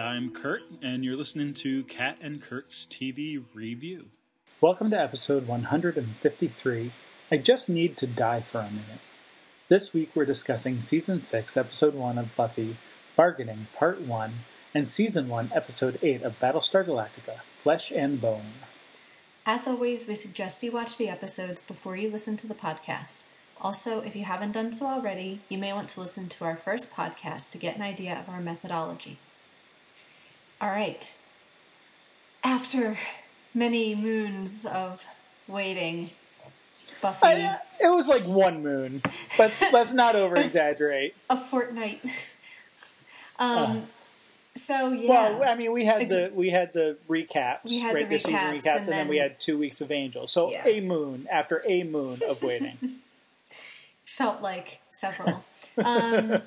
Kat. And I'm Kurt, and you're listening to Kat and Kurt's TV Review. Welcome to episode 153 I Just Need to Die for a Minute. This week we're discussing season 6, episode 1 of Buffy, Bargaining, part 1, and season 1, episode 8 of Battlestar Galactica, Flesh and Bone. As always, we suggest you watch the episodes before you listen to the podcast. Also, if you haven't done so already, you may want to listen to our first podcast to get an idea of our methodology. All right. After many moons of waiting, Buffy. I, it was like one moon, but let's not over exaggerate. A fortnight. um, so yeah. Well, I mean, we had the we had the recaps, We had right? the season recaps, recaps, and and, then, then- we had two weeks of Angel. So Yeah. a moon after a moon of waiting. felt like several. Um,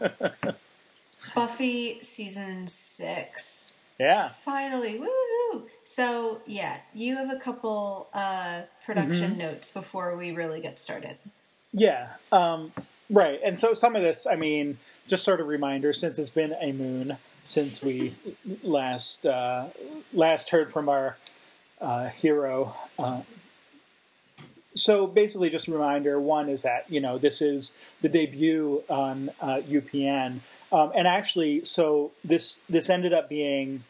Buffy season six. Yeah. Finally, woohoo! So yeah, you have a couple uh, production Mm-hmm. notes before we really get started. Yeah, um, right. And so some of this, I mean, just sort of reminder since it's been a moon since we last uh, last heard from our uh, hero. Uh, so basically, just a reminder. One is that you know this is the debut on uh, UPN, um, and actually, so this this ended up being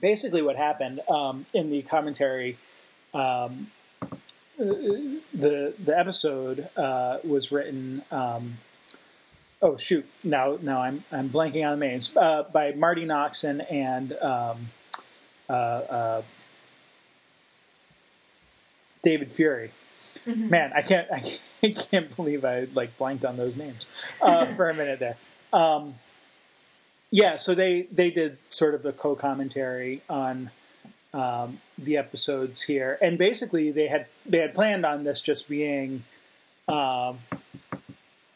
basically what happened um, in the commentary the the episode uh, was written. Um, oh shoot! Now now I'm I'm blanking on the names uh, by Marti Noxon and um, uh, uh, David Fury. Man, I can't I can't believe I like blanked on those names uh, for a minute there. Um, yeah, so they they did sort of a co-commentary on um, the episodes here, and basically they had they had planned on this just being, um,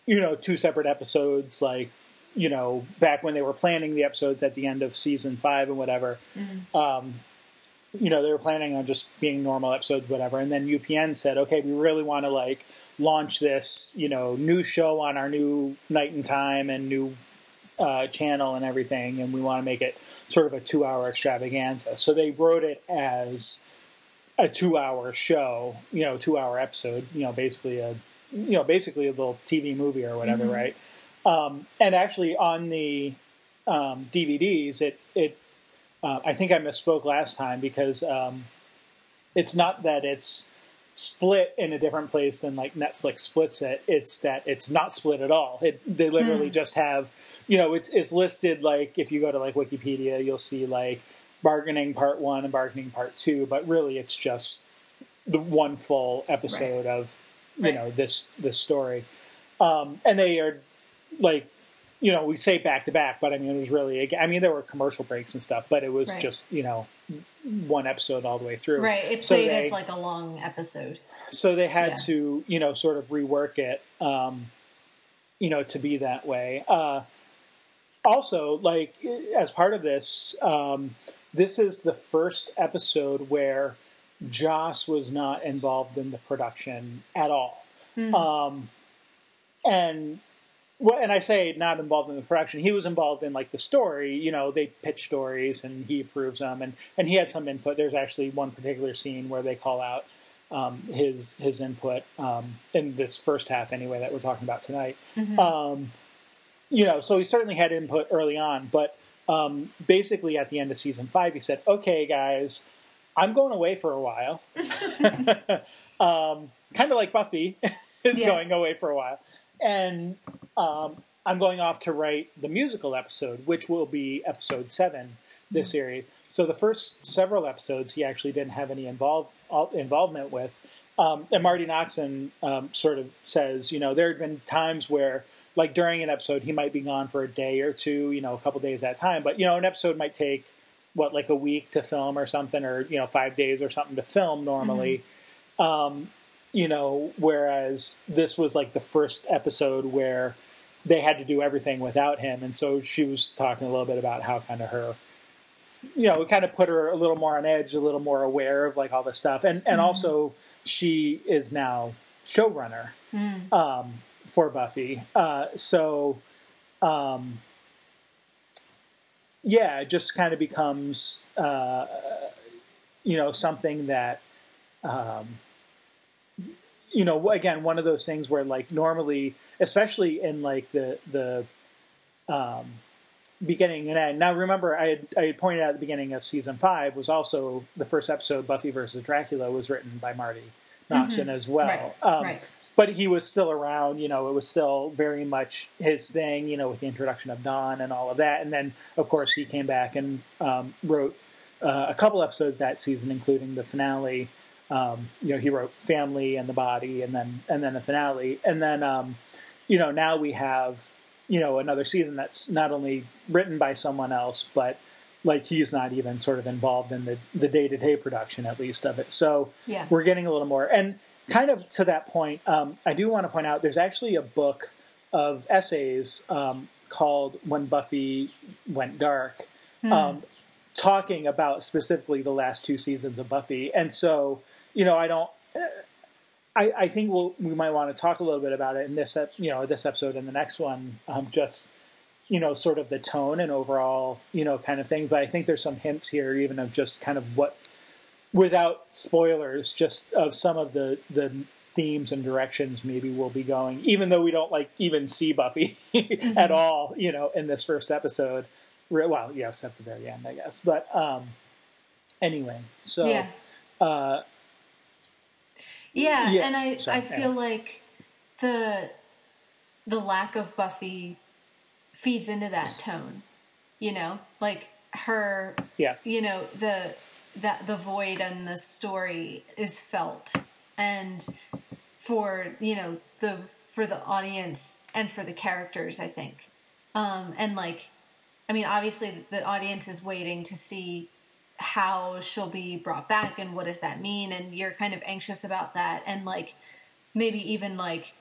you know, two separate episodes, like you know, back when they were planning the episodes at the end of season five and whatever. Um, you know, they were planning on just being normal episodes, whatever, and then UPN said, okay, we really want to like launch this, you know, new show on our new night and time and new uh, channel and everything, and we want to make it sort of a two-hour extravaganza. So they wrote it as a two-hour show, you know, two-hour episode, you know, basically a, you know, basically a little TV movie or whatever, right? Um, and actually, on the um, DVDs, it it uh, I think I misspoke last time because um, it's not that it's split in a different place than like Netflix splits it. It's that it's not split at all. It, they literally just have, you know, it's it's listed like if you go to like Wikipedia, you'll see like bargaining part one and bargaining part two, but really it's just the one full episode of you Right. know this this story. Um, and they are like you know we say back to back, but I mean it was really I mean there were commercial breaks and stuff, but it was Right. just you know one episode all the way through. Right, it So played they- as like a long episode. so they had Yeah. to you know sort of rework it um, you know to be that way uh, also like as part of this um, this is the first episode where joss was not involved in the production at all um, and well, and I say not involved in the production. He was involved in like the story. You know, they pitch stories and he approves them, and and he had some input. There's actually one particular scene where they call out um, his his input um, in this first half, anyway, that we're talking about tonight. Um, you know, so he certainly had input early on, but um, basically at the end of season five, he said, "Okay, guys, I'm going away for a while." um, kind of like Buffy is Yeah. going away for a while, and um, I'm going off to write the musical episode, which will be episode seven this series. So the first several episodes, he actually didn't have any involve, involvement with. Um, and Marti Noxon um, sort of says, you know, there had been times where, like during an episode, he might be gone for a day or two, you know, a couple days at a time. But you know, an episode might take what like a week to film or something, or you know, five days or something to film normally. Um, you know, whereas this was like the first episode where they had to do everything without him, and so she was talking a little bit about how kind of her, you know, it kind of put her a little more on edge, a little more aware of like all this stuff, and and also she is now showrunner um, for Buffy, uh, so. Um, yeah, it just kind of becomes uh, you know something that um, you know again one of those things where like normally, especially in like the the um, beginning and end. Now remember, I had, I had pointed out at the beginning of season five was also the first episode, Buffy versus Dracula, was written by Marti Noxon as well. Right, Um, right. but he was still around. You know, it was still very much his thing. You know, with the introduction of Dawn and all of that, and then of course he came back and um, wrote uh, a couple episodes that season, including the finale. Um, you know, he wrote Family and the Body, and then and then the finale, and then um, you know now we have you know another season that's not only written by someone else, but like he's not even sort of involved in the the day to day production at least of it. So Yeah. we're getting a little more. And kind of to that point, um, I do want to point out there's actually a book of essays um, called "When Buffy Went Dark," um, talking about specifically the last two seasons of Buffy. And so, you know, I don't. I, I think we'll, we might want to talk a little bit about it in this, you know, this episode and the next one. Um, just you know, sort of the tone and overall, you know, kind of thing. But I think there's some hints here, even of just kind of what, without spoilers, just of some of the the themes and directions maybe we'll be going. Even though we don't like even see Buffy at all, you know, in this first episode. Well, yeah, except the very end, I guess. But um, anyway, so yeah. uh, Yeah, Yeah, and I sorry, I feel Anna. like the the lack of Buffy feeds into that tone. You know, like her yeah, you know the that the void and the story is felt and for you know the for the audience and for the characters i think um and like i mean obviously the audience is waiting to see how she'll be brought back and what does that mean and you're kind of anxious about that and like maybe even like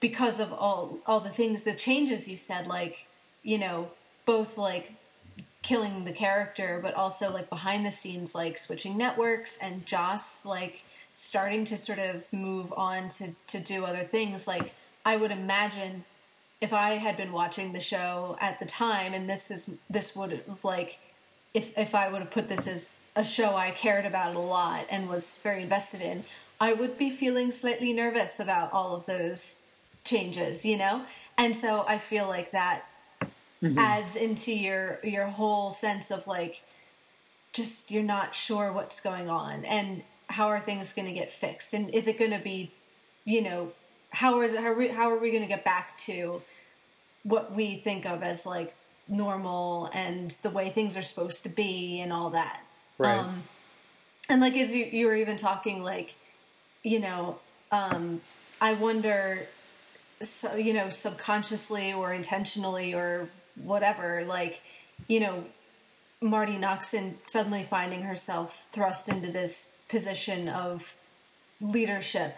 because of all all the things the changes you said like you know both like killing the character, but also like behind the scenes, like switching networks and Joss like starting to sort of move on to to do other things. Like I would imagine if I had been watching the show at the time, and this is this would have like if if I would have put this as a show I cared about a lot and was very invested in, I would be feeling slightly nervous about all of those changes, you know? And so I feel like that mm-hmm. adds into your your whole sense of like just you're not sure what's going on and how are things going to get fixed and is it going to be you know how is it how are we, how are we going to get back to what we think of as like normal and the way things are supposed to be and all that. Right, um, and like as you you were even talking like you know um i wonder so, you know subconsciously or intentionally or whatever like you know marti noxon suddenly finding herself thrust into this position of leadership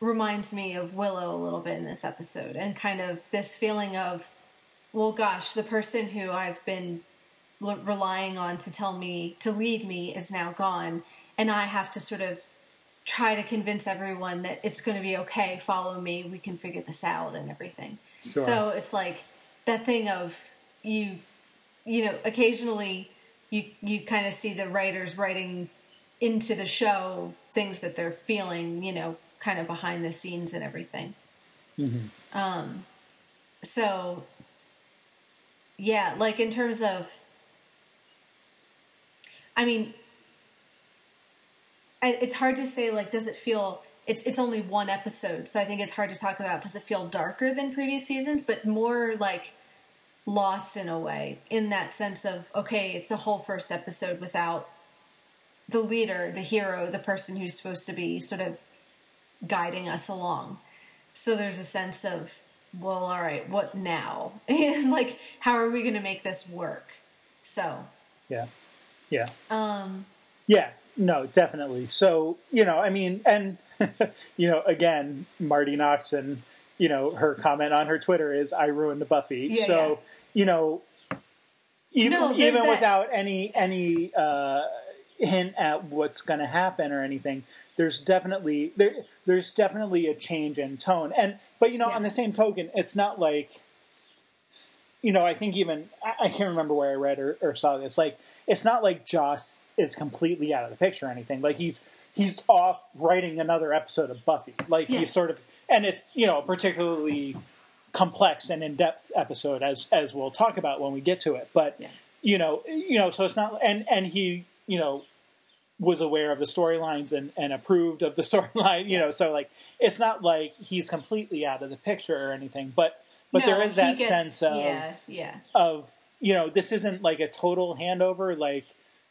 reminds me of willow a little bit in this episode and kind of this feeling of well gosh the person who i've been l- relying on to tell me to lead me is now gone. And i have to sort of try to convince everyone that it's going to be okay follow me we can figure this out and everything. Sure. so it's like that thing of you you know occasionally you you kind of see the writers writing into the show things that they're feeling you know kind of behind the scenes and everything. Um so yeah like in terms of i mean it's hard to say like does it feel it's it's only one episode so i think it's hard to talk about does it feel darker than previous seasons but more like lost in a way in that sense of okay it's the whole first episode without the leader the hero the person who's supposed to be sort of guiding us along. So there's a sense of well all right what now like how are we going to make this work so yeah, yeah. um Yeah, no, definitely. So, you know, I mean, and, you know, again, Marti Noxon, you know, her comment on her Twitter is, I ruined the Buffy. Yeah, so, yeah. you know, even, No, even that- without any, any, uh, hint at what's going to happen or anything there's definitely there there's definitely a change in tone and but you know Yeah. on the same token it's not like you know, I think even I, I can't remember where I read or, or saw this. Like, it's not like Joss is completely out of the picture or anything. Like he's he's off writing another episode of Buffy. Like Yeah. he's sort of, and it's you know particularly complex and in depth episode as as we'll talk about when we get to it. But Yeah. you know, you know, so it's not and and he you know was aware of the storylines and, and approved of the storyline, you know, so like it's not like he's completely out of the picture or anything, but but No, there is that gets- sense of yeah, yeah, of you know this isn't like a total handover like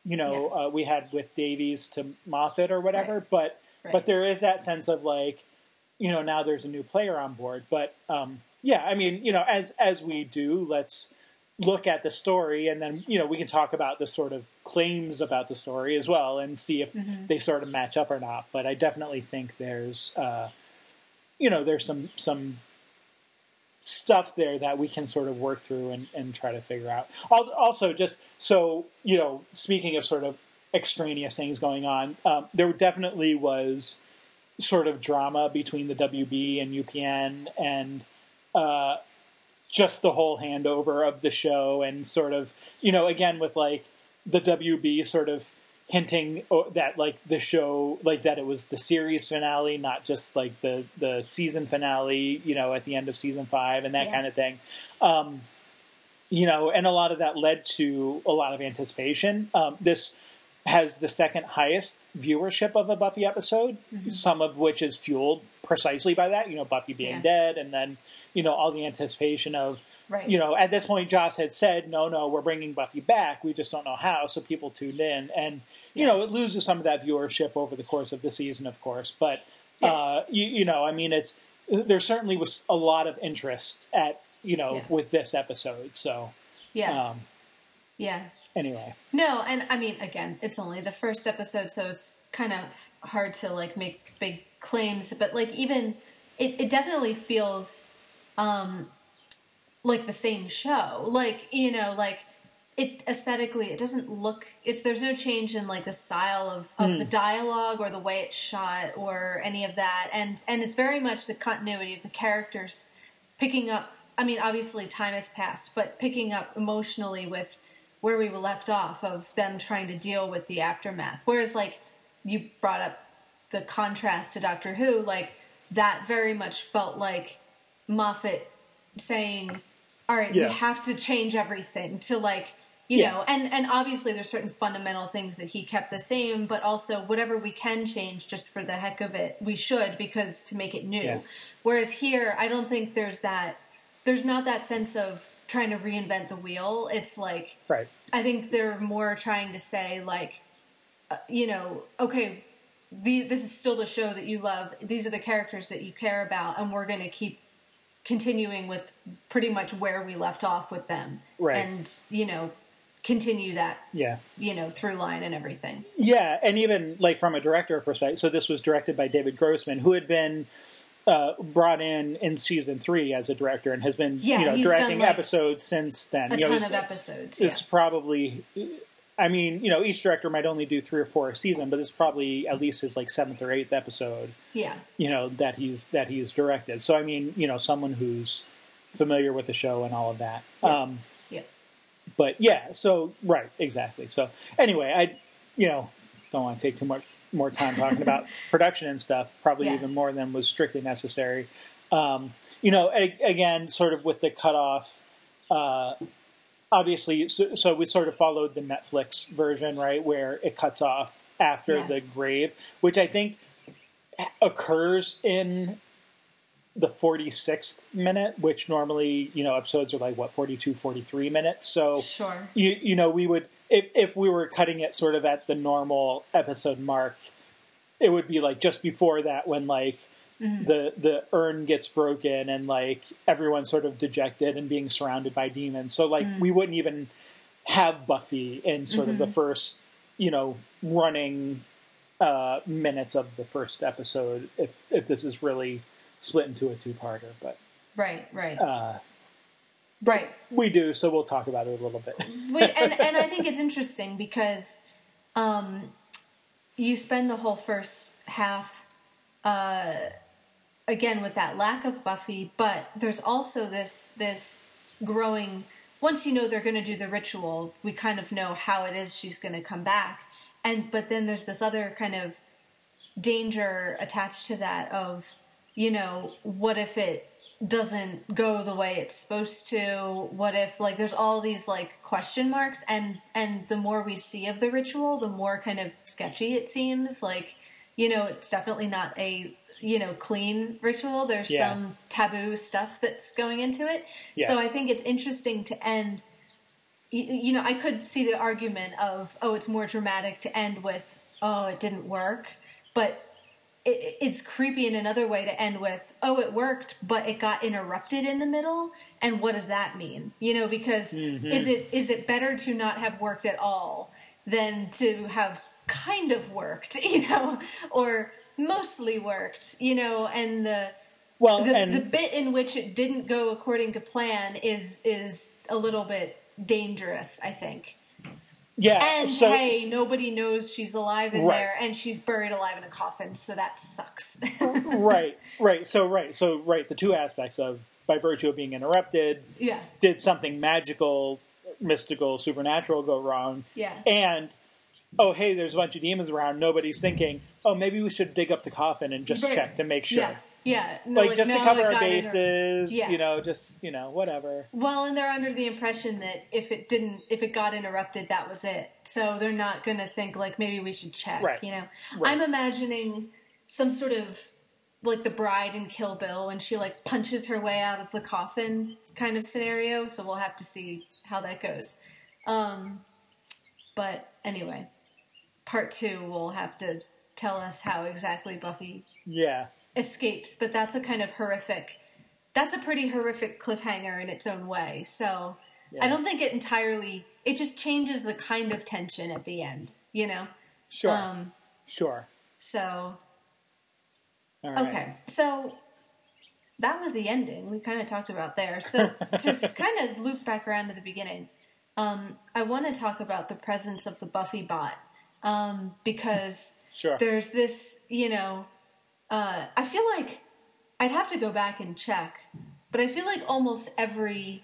you know Yeah. uh, we had with Davies to Moffat or whatever, Right. but Right. but there is that sense of like you know now there's a new player on board, but um, yeah, I mean you know as as we do, let's look at the story and then you know we can talk about the sort of claims about the story as well and see if Mm-hmm. they sort of match up or not. But I definitely think there's uh, you know there's some some stuff there that we can sort of work through and, and try to figure out. Also, just so you know, speaking of sort of extraneous things going on, um, there definitely was sort of drama between the WB and UPN and uh, just the whole handover of the show and sort of you know again with like the WB sort of hinting that like the show like that it was the series finale not just like the the season finale you know at the end of season 5 and that Yeah. kind of thing. Um you know and a lot of that led to a lot of anticipation. Um this has the second highest viewership of a Buffy episode, some of which is fueled precisely by that, you know, Buffy being Yeah. dead, and then, you know, all the anticipation of, right. you know, at this point, Joss had said, no, no, we're bringing Buffy back. We just don't know how. So people tuned in. And, you Yeah. know, it loses some of that viewership over the course of the season, of course. But, Yeah. uh, you, you know, I mean, it's, there certainly was a lot of interest at, you know, with this episode. So, yeah, um, yeah. anyway. No, and I mean, again, it's only the first episode, so it's kind of hard to like make big claims. But like, even it, it definitely feels um, like the same show. Like you know, like it aesthetically, it doesn't look. It's there's no change in like the style of, of the dialogue or the way it's shot or any of that, and and it's very much the continuity of the characters picking up. I mean, obviously, time has passed, but picking up emotionally with where we were left off of them trying to deal with the aftermath. Whereas, like, you brought up the contrast to Doctor Who, like, that very much felt like Moffat saying, all right, Yeah. we have to change everything to, like, you Yeah. know, and, and obviously there's certain fundamental things that he kept the same, but also whatever we can change just for the heck of it, we should because to make it new. Yeah. Whereas here, I don't think there's that, there's not that sense of trying to reinvent the wheel. It's like, Right. I think they're more trying to say like, uh, you know, okay, these, this is still the show that you love. These are the characters that you care about, and we're going to keep continuing with pretty much where we left off with them, Right. And you know, continue that Yeah. you know through line and everything. Yeah, and even like from a director perspective, so this was directed by David Grossman, who had been uh, brought in in season three as a director and has been Yeah, you know directing like, episodes since then. A you ton it's- of episodes. It's yeah. probably, I mean, you know, each director might only do three or four a season, but this is probably at least his like seventh or eighth episode. yeah, You know that he's that he's directed. So I mean, you know, someone who's familiar with the show and all of that. Um, yeah, but yeah, so right, exactly. So anyway, I you know don't want to take too much more time talking about production and stuff. Probably Yeah. even more than was strictly necessary. Um, you know, a- again, sort of with the cutoff. Uh, obviously, so, so we sort of followed the Netflix version, right, where it cuts off after Yeah. the grave, which I think occurs in the 46th minute which normally you know episodes are like what 42 43 minutes so sure. you you know we would if if we were cutting it sort of at the normal episode mark it would be like just before that when like the the urn gets broken and like everyone's sort of dejected and being surrounded by demons. So like we wouldn't even have buffy in sort of the first you know running uh minutes of the first episode if if this is really split into a two-parter but Right, right, uh right. we do so we'll talk about it a little bit. Wait, and and I think it's interesting because um, you spend the whole first half uh, again with that lack of Buffy, but there's also this this growing once you know they're going to do the ritual, we kind of know how it is she's going to come back. And but then there's this other kind of danger attached to that of, you know, what if it doesn't go the way it's supposed to? What if like there's all these like question marks and and the more we see of the ritual, the more kind of sketchy it seems. Like, you know, it's definitely not a you know clean ritual there's Yeah. some taboo stuff that's going into it Yeah. so i think it's interesting to end you, you know i could see the argument of oh it's more dramatic to end with oh it didn't work but it, it's creepy in another way to end with oh it worked but it got interrupted in the middle. And what does that mean? You know because mm-hmm. is it is it better to not have worked at all than to have kind of worked you know or mostly worked you know? And the Well, the, and the bit in which it didn't go according to plan is is a little bit dangerous i think yeah, and so hey nobody knows she's alive in Right. there and she's buried alive in a coffin so that sucks right, right. So right, so right. The two aspects of by virtue of being interrupted, yeah did something magical, mystical, supernatural go wrong? Yeah. And oh, hey, there's a bunch of demons around. Nobody's thinking, oh, maybe we should dig up the coffin and just Right. check to make sure. yeah yeah no, Like, just to cover our got inter- bases, Yeah. you know, just you know, whatever. Well, and they're under the impression that if it didn't, if it got interrupted, that was it. So they're not going to think like maybe we should check. Right. You know, Right. I'm imagining some sort of like the bride in Kill Bill when she like punches her way out of the coffin kind of scenario. So we'll have to see how that goes. Um, but anyway, part two will have to tell us how exactly Buffy Yeah, escapes, but that's a kind of horrific. That's a pretty horrific cliffhanger in its own way. So I don't think it entirely. It just changes the kind of tension at the end, you know. sure, Um, sure. So right. okay, so that was the ending. We kind of talked about there. So to kind of loop back around to the beginning, um, I want to talk about the presence of the Buffy bot um, because Sure. there's this, you know, uh, I feel like I'd have to go back and check, but I feel like almost every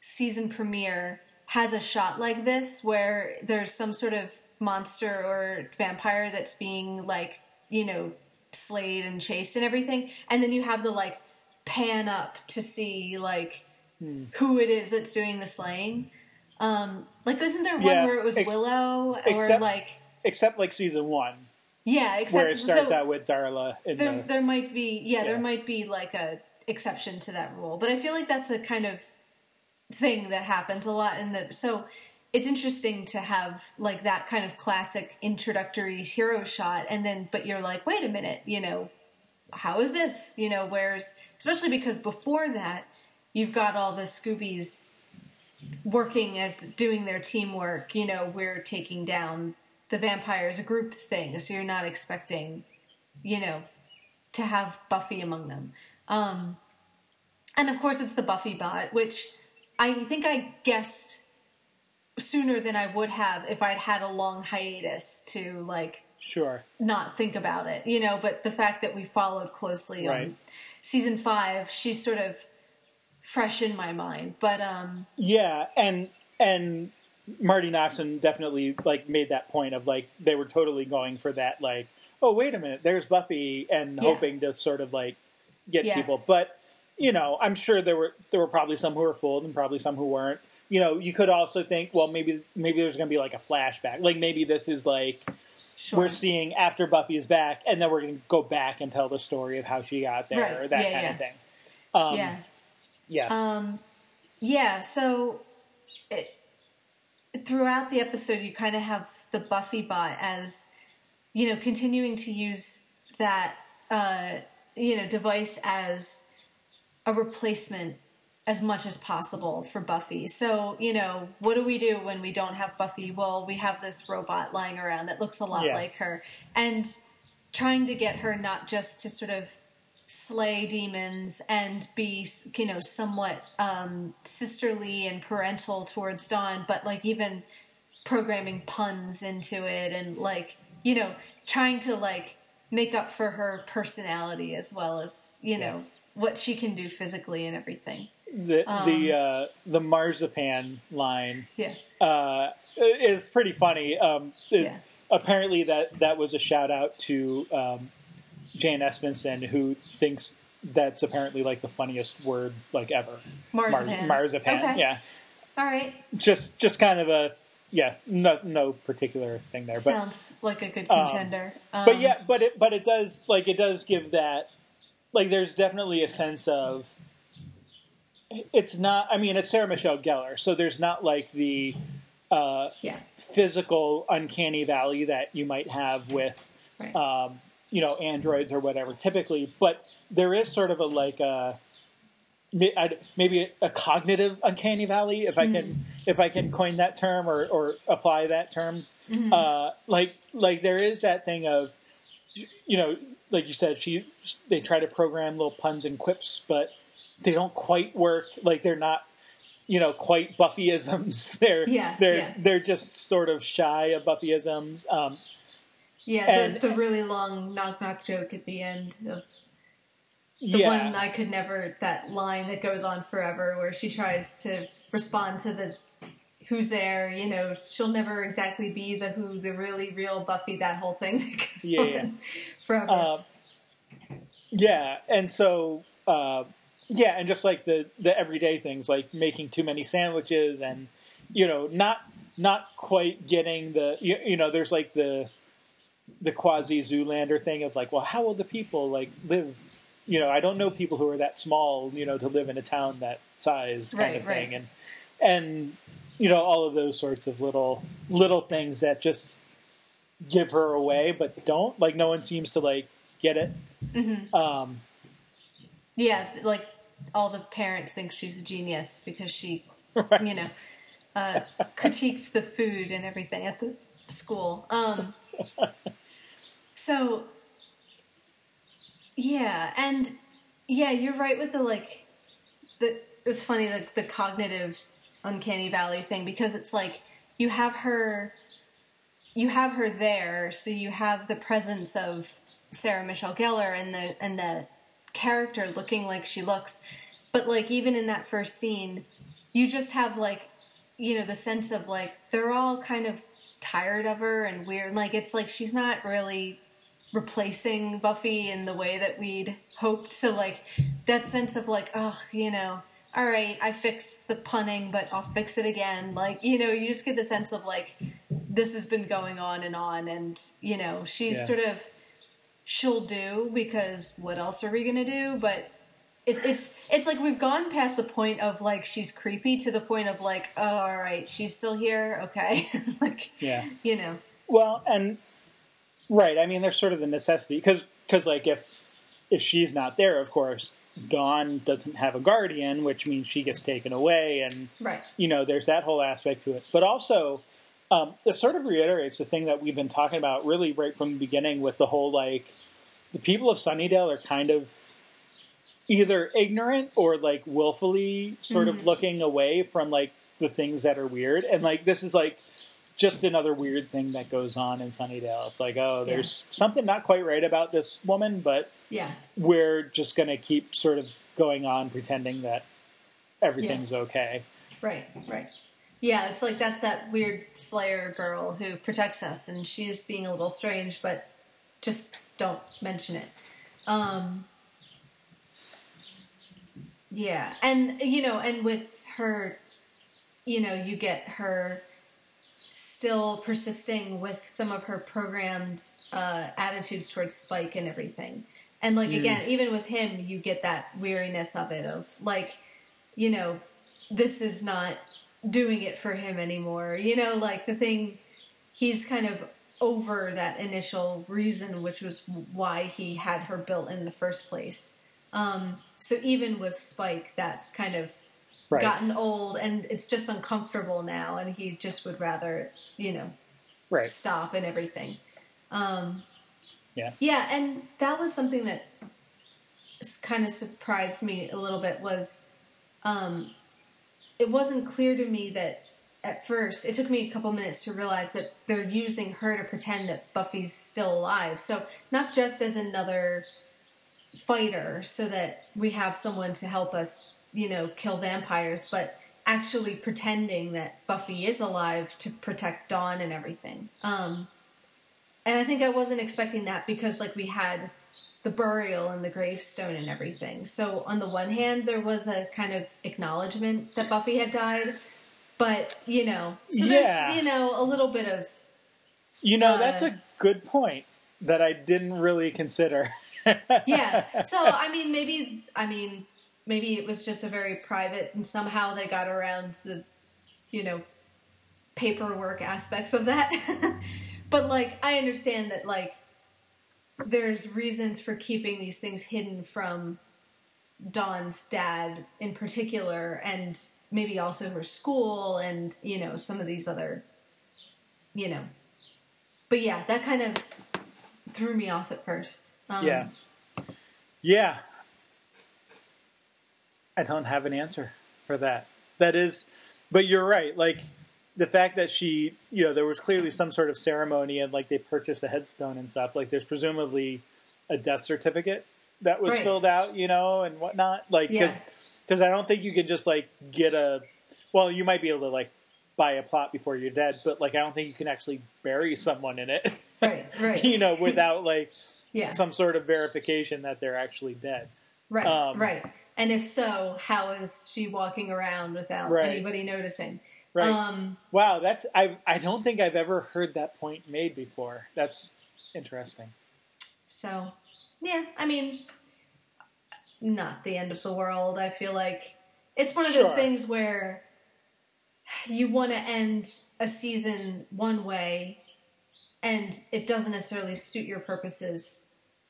season premiere has a shot like this where there's some sort of monster or vampire that's being like, you know, slayed and chased and everything, and then you have the like pan up to see like who it is that's doing the slaying. Um, like, isn't there one Yeah, where it was ex- Willow or except- like? Except like season one, Yeah, except where it starts so out with Darla in there, the there might be yeah, there might be like a exception to that rule, but I feel like that's a kind of thing that happens a lot in the so it's interesting to have like that kind of classic introductory hero shot and then but you're like wait a minute you know how is this? You know where's especially because before that you've got all the scoobies working as doing their teamwork you know we're taking down the vampires a group thing so you're not expecting you know to have buffy among them um and of course it's the buffy bot which i think i guessed sooner than i would have if i'd had a long hiatus to like sure. not think about it, you know, but the fact that we followed closely Right. on season five, she's sort of fresh in my mind. But um Yeah, and and Marti Noxon definitely like made that point of like they were totally going for that like oh wait a minute there's Buffy and Yeah. hoping to sort of like get Yeah. people, but you know I'm sure there were there were probably some who were fooled and probably some who weren't. You know, you could also think, well, maybe maybe there's going to be like a flashback. Like maybe this is like sure. we're seeing after Buffy is back, and then we're going to go back and tell the story of how she got there, Right. or that Yeah, kind of thing. Um, yeah. yeah, Um yeah, so throughout the episode you kind of have the Buffy bot as you know, continuing to use that uh you know, device as a replacement as much as possible for Buffy. So, you know, what do we do when we don't have Buffy? Well, we have this robot lying around that looks a lot Yeah. like her. And trying to get her not just to sort of slay demons and be, you know, somewhat um, sisterly and parental towards Dawn, but like even programming puns into it and like, you know, trying to like make up for her personality as well as, you know, what she can do physically and everything. the Um, the uh, the marzipan line Yeah. uh, is pretty funny. Um, it's apparently that that was a shout out to um, Jane Espenson, who thinks that's apparently like the funniest word like ever. Mars- Marzipan. marzipan. Okay. Yeah, All right. just just kind of a yeah, no no particular thing there, but Sounds like a good Um, contender. Um, but yeah, but it but it does like it does give that like there's definitely a sense of it's not. I mean, it's Sarah Michelle Gellar, so there's not like the uh, Yeah. physical uncanny valley that you might have with Right. um, you know androids or whatever typically but there is sort of a like a maybe a cognitive uncanny valley if i can if i can coin that term or, or apply that term. Uh, like like there is that thing of you know like you said she they try to program little puns and quips but they don't quite work. Like they're not you know quite buffyisms. They're Yeah, they're yeah. they're just sort of shy of buffyisms. Um yeah. and- The, the really long knock knock joke at the end of the yeah one I could never that line that goes on forever where she tries to respond to the who's there, you know, she'll never exactly be the who the really real Buffy, that whole thing that goes Yeah, on yeah. forever. Uh, yeah, and so uh, yeah, and just like the the everyday things like making too many sandwiches and you know not not quite getting the you, you know there's like the the quasi Zoolander thing of like well how will the people like live you know I don't know people who are that small you know to live in a town that size kind Right, of thing right. and and you know all of those sorts of little little things that just give her away but don't like no one seems to like get it Mm-hmm. um yeah, like all the parents think she's a genius because she, Right. you know, uh, critiqued the food and everything at the school. Um, so, yeah, and yeah, you're right with the like, the it's funny the the cognitive uncanny valley thing because it's like you have her, you have her there, so you have the presence of Sarah Michelle Gellar and the and the character looking like she looks, but like even in that first scene, you just have like you know the sense of like they're all kind of tired of her and weird like it's like she's not really replacing buffy in the way that we'd hoped. So like that sense of like oh you know all right i fixed the punning but i'll fix it again. Like you know you just get the sense of like this has been going on and on and you know she's Yeah. sort of she'll do because what else are we gonna do? But it, it's it's like we've gone past the point of like she's creepy to the point of like oh all right she's still here okay. Like yeah. you know. Well and right i mean there's sort of the necessity because because like if if she's not there of course dawn doesn't have a guardian which means she gets taken away and right. you know there's that whole aspect to it. But also um, it sort of reiterates the thing that we've been talking about really right from the beginning with the whole like the people of sunnydale are kind of either ignorant or like willfully sort of looking away from like the things that are weird. And like this is like just another weird thing that goes on in sunnydale. It's like oh there's something not quite right about this woman but yeah. we're just to keep sort of going on pretending that everything's okay. Right right. Yeah it's like that's that weird slayer girl who protects us and she's being a little strange but just don't mention it. Um yeah and you know and with her you know you get her still persisting with some of her programmed uh, attitudes towards Spike and everything. And like again, even with him, you get that weariness of it of like, you know, this is not doing it for him anymore. You know, like the thing he's kind of over that initial reason, which was why he had her built in the first place. Um, so even with Spike, that's kind of right. gotten old and it's just uncomfortable now and he just would rather you know right. stop and everything. Um yeah. Yeah and that was something that kind of surprised me a little bit was um it wasn't clear to me that at first it took me a couple minutes to realize that they're using her to pretend that buffy's still alive. So not just as another fighter so that we have someone to help us you know, kill vampires, but actually pretending that Buffy is alive to protect Dawn and everything. Um, and I think I wasn't expecting that because, like, we had the burial and the gravestone and everything. So, on the one hand, there was a kind of acknowledgement that Buffy had died, but, you know, so Yeah. there's, you know, a little bit of You know, Uh, that's a good point that I didn't really consider. yeah. So I mean, maybe I mean, maybe it was just a very private, and somehow they got around the, you know, paperwork aspects of that. but like, I understand that like, there's reasons for keeping these things hidden from Dawn's dad in particular, and maybe also her school, and you know, some of these other, you know. But yeah, that kind of threw me off at first. Um, yeah. Yeah. I don't have an answer for that. That is, but you're right. Like the fact that she, you know, there was clearly some sort of ceremony and like they purchased a headstone and stuff. Like there's presumably a death certificate that was Right. filled out, you know, and whatnot. Like, because I don't think you can just like get a, well, you might be able to like buy a plot before you're dead, but like I don't think you can actually bury someone in it, Right, right. you know, without like yeah. some sort of verification that they're actually dead. Right, Um, right. And if so, how is she walking around without Right. anybody noticing? Right. Um, wow, that's I I don't think I've ever heard that point made before. That's interesting. so, yeah, I mean, not the end of the world. I feel like it's one of those things where you want to end a season one way and it doesn't necessarily suit your purposes.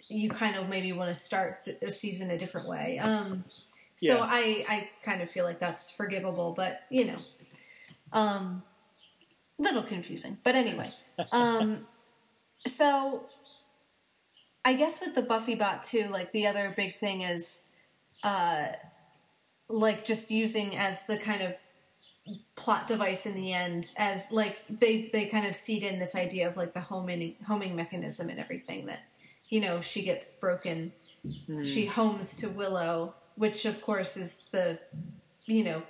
You kind of maybe want to start the- season a different way. Um, so Yeah. I, I kind of feel like that's forgivable, but you know, um, little confusing. But anyway, um, so I guess with the Buffy bot too, like the other big thing is, uh, like just using as the kind of plot device in the end as like they they kind of seed in this idea of like the homing homing mechanism and everything that you know she gets broken. She homes to willow which of course is the you know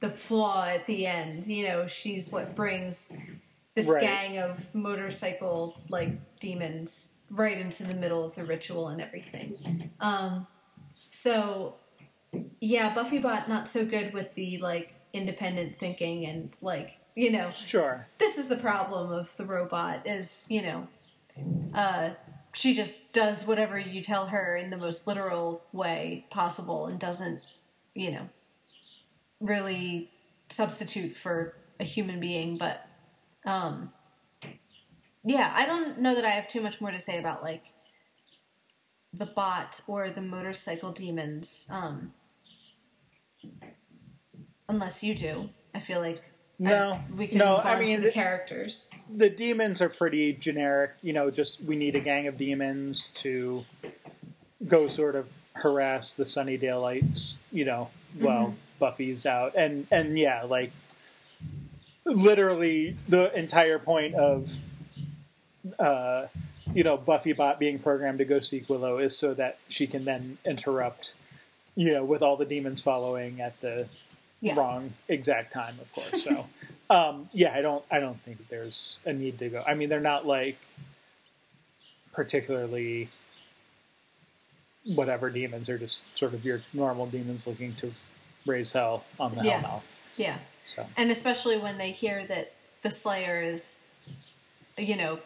the flaw at the end. You know she's what brings this Right. gang of motorcycle like demons right into the middle of the ritual and everything. Um so yeah buffy bot not so good with the like independent thinking and like you know Sure. this is the problem of the robot is you know uh she just does whatever you tell her in the most literal way possible and doesn't you know really substitute for a human being but um yeah i don't know that i have too much more to say about like the bot or the motorcycle demons um unless you do i feel like I- No, we can no, I mean, the the- characters The demons are pretty generic. You know, just we need a gang of demons to go sort of harass the sunny Sunnydale You know, while Buffy's out, and and yeah, like literally the entire point of uh, you know Buffy bot being programmed to go seek Willow is so that she can then interrupt. You know, with all the demons following at the Yeah. wrong exact time, of course. So, um, yeah, I don't, I don't think there's a need to go. I mean, they're not like particularly whatever demons. They're just sort of your normal demons looking to raise hell on the Yeah. Hellmouth. Yeah. So, And especially when they hear that the Slayer is, you know,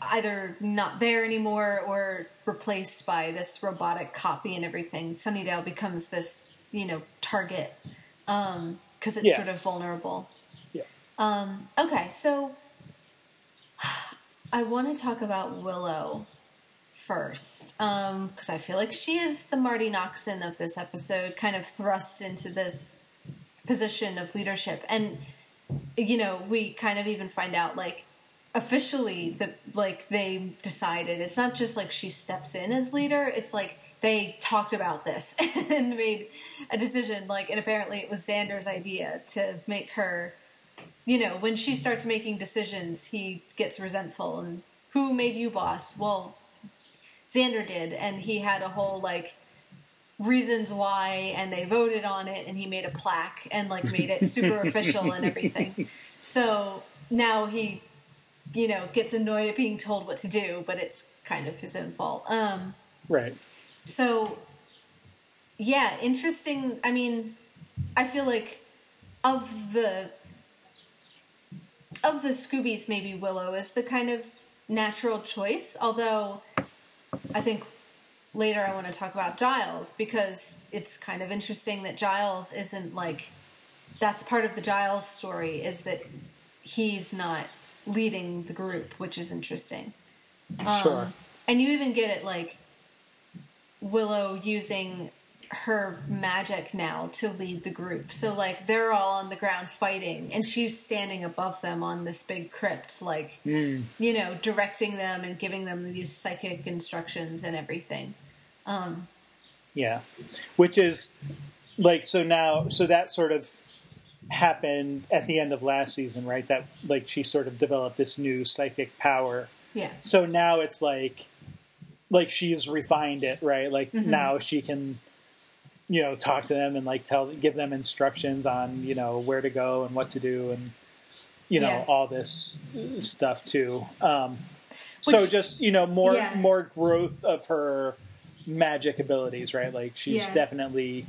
either not there anymore or replaced by this robotic copy and everything, Sunnydale becomes this, you know, target because it's Yeah. sort of vulnerable. yeah, Um, okay, so I want to talk about Willow first because I feel like she is the Marti Noxon of this episode, kind of thrust into this position of leadership, and you know we kind of even find out like officially that like they decided it's not just like she steps in as leader it's like they talked about this and made a decision like and apparently it was xander's idea to make her you know when she starts making decisions he gets resentful and who made you boss well xander did and he had a whole like reasons why and they voted on it and he made a plaque and like made it super official and everything. So now he you know gets annoyed at being told what to do, but it's kind of his own fault. Um Right. So yeah, interesting. I mean, I feel like of the of the Scoobies, maybe Willow is the kind of natural choice. Although I think later I want to talk about Giles because it's kind of interesting that Giles isn't like that's part of the Giles story is that he's not leading the group, which is interesting. sure. Um, and you even get it like Willow using her magic now to lead the group. So like they're all on the ground fighting and she's standing above them on this big crypt like hmm. you know directing them and giving them these psychic instructions and everything. Um, yeah. Which is like so now so that sort of happened at the end of last season, right? That like she sort of developed this new psychic power. Yeah. So now it's like like she's refined it, right? Like now she can you know talk to them and like tell give them instructions on, you know, where to go and what to do and you know Yeah. all this stuff too. Um so Which- just, you know, more Yeah. more growth of her magic abilities, right? Like she's Yeah. definitely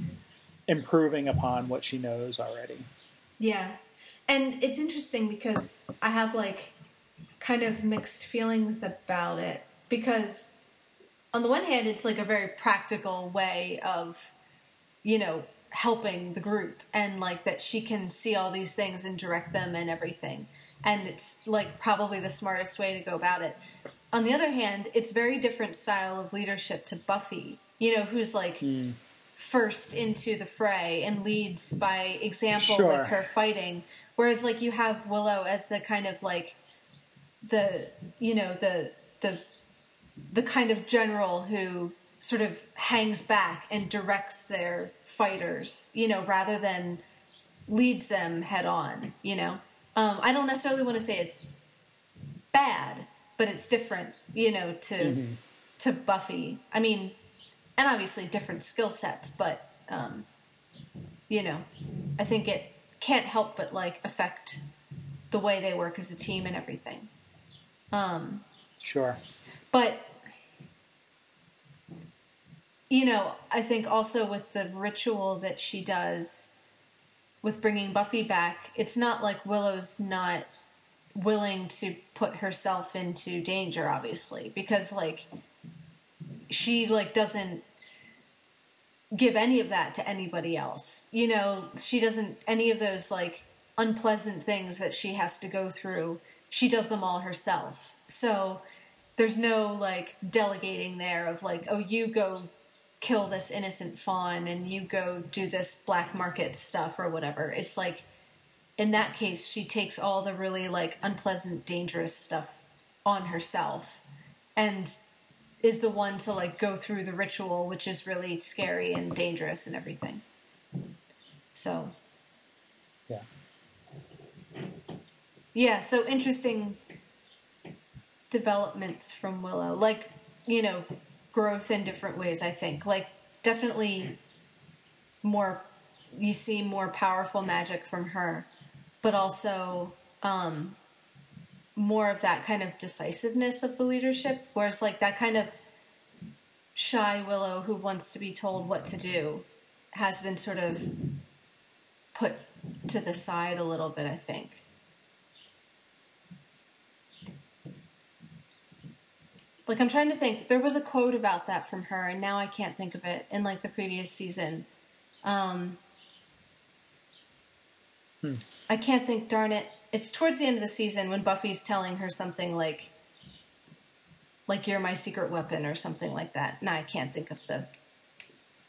improving upon what she knows already. Yeah. And it's interesting because I have like kind of mixed feelings about it because on the one hand it's like a very practical way of you know helping the group and like that she can see all these things and direct them and everything. And it's like probably the smartest way to go about it. On the other hand it's very different style of leadership to buffy you know who's like hmm. first into the fray and leads by example Sure. with her fighting. Whereas like you have willow as the kind of like the you know the the the kind of general who sort of hangs back and directs their fighters you know rather than leads them head on you know? Um, i don't necessarily want to say it's bad but it's different you know to to buffy. I mean and obviously different skill sets but um, you know i think it can't help but like affect the way they work as a team and everything. Um, Sure. But you know, I think also with the ritual that she does with bringing Buffy back, it's not like Willow's not willing to put herself into danger obviously because like she like doesn't give any of that to anybody else. You know, she doesn't any of those like unpleasant things that she has to go through. She does them all herself. So there's no like delegating there of like, oh, you go kill this innocent fawn and you go do this black market stuff or whatever. It's like in that case, she takes all the really like unpleasant, dangerous stuff on herself and is the one to like go through the ritual, which is really scary and dangerous and everything. So Yeah. yeah, so interesting developments from Willow. Like, you know, growth in different ways, I think. Like, definitely more, you see more powerful magic from her, but also um, more of that kind of decisiveness of the leadership. Whereas, like, that kind of shy Willow who wants to be told what to do has been sort of put to the side a little bit, I think. Like I'm trying to think. There was a quote about that from her, and now I can't think of it. In like the previous season, um, I can't think. Darn it! It's towards the end of the season when Buffy's telling her something like, "Like you're my secret weapon" or something like that. Now I can't think of the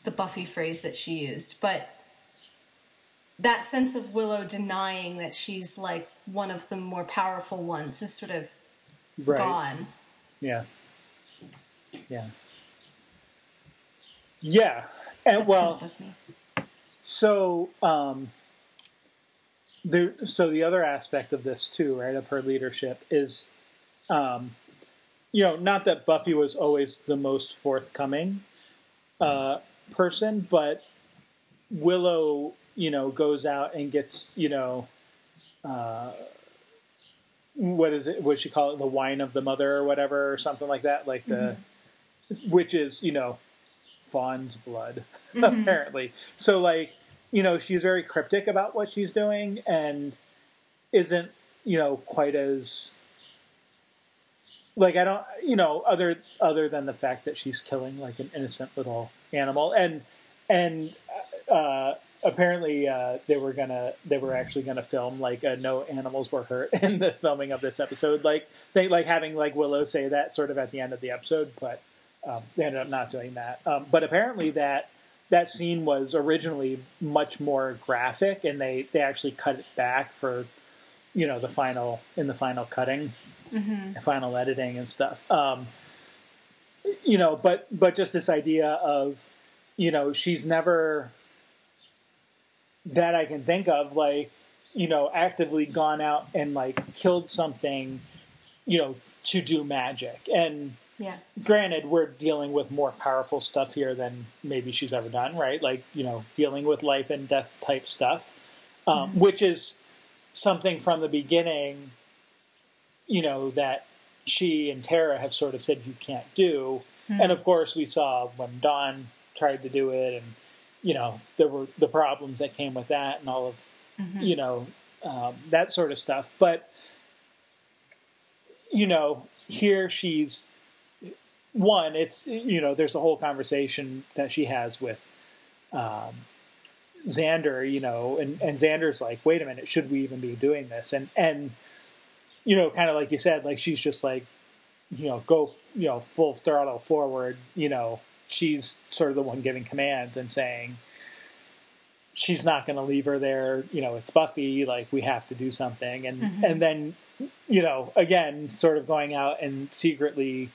the Buffy phrase that she used, but that sense of Willow denying that she's like one of the more powerful ones is sort of Right. gone. Yeah. Yeah. Yeah. And That's well, kind of bugged me. so um the so the other aspect of this too, right, of her leadership is um you know, not that Buffy was always the most forthcoming, uh person, but Willow, you know, goes out and gets, you know, uh, what is it? What she call it? The wine of the mother or whatever, or something like that. Like the, which is, you know, fawn's blood, apparently. So, like, you know, she's very cryptic about what she's doing and isn't, you know, quite as like I don't, you know, other other than the fact that she's killing like an innocent little animal, and and uh, apparently uh, they were gonna they were actually gonna film like uh, no animals were hurt in the filming of this episode, like they like having like Willow say that sort of at the end of the episode, but um, they ended up not doing that. Um, but apparently that that scene was originally much more graphic, and they they actually cut it back for you know the final in the final cutting mm-hmm. final editing and stuff. Um, you know, but but just this idea of, you know, she's never that I can think of like, you know, actively gone out and like killed something, you know, to do magic. And yeah. Granted, we're dealing with more powerful stuff here than maybe she's ever done, right? Like, you know, dealing with life and death type stuff, um, mm-hmm. which is something from the beginning you know, that she and Tara have sort of said you can't do. Mm-hmm. And of course, we saw when Dawn tried to do it, and you know, there were the problems that came with that, and all of mm-hmm. you know um, that sort of stuff. But you know, here she's one. It's you know, there's a whole conversation that she has with. Um, Xander, you know, and, and Xander's like, wait a minute, should we even be doing this? And and you know, kind of like you said, like she's just like, you know, go, you know, full throttle forward. You know, she's sort of the one giving commands and saying she's not going to leave her there. You know, it's Buffy. Like we have to do something, and mm-hmm. and then, you know, again, sort of going out and secretly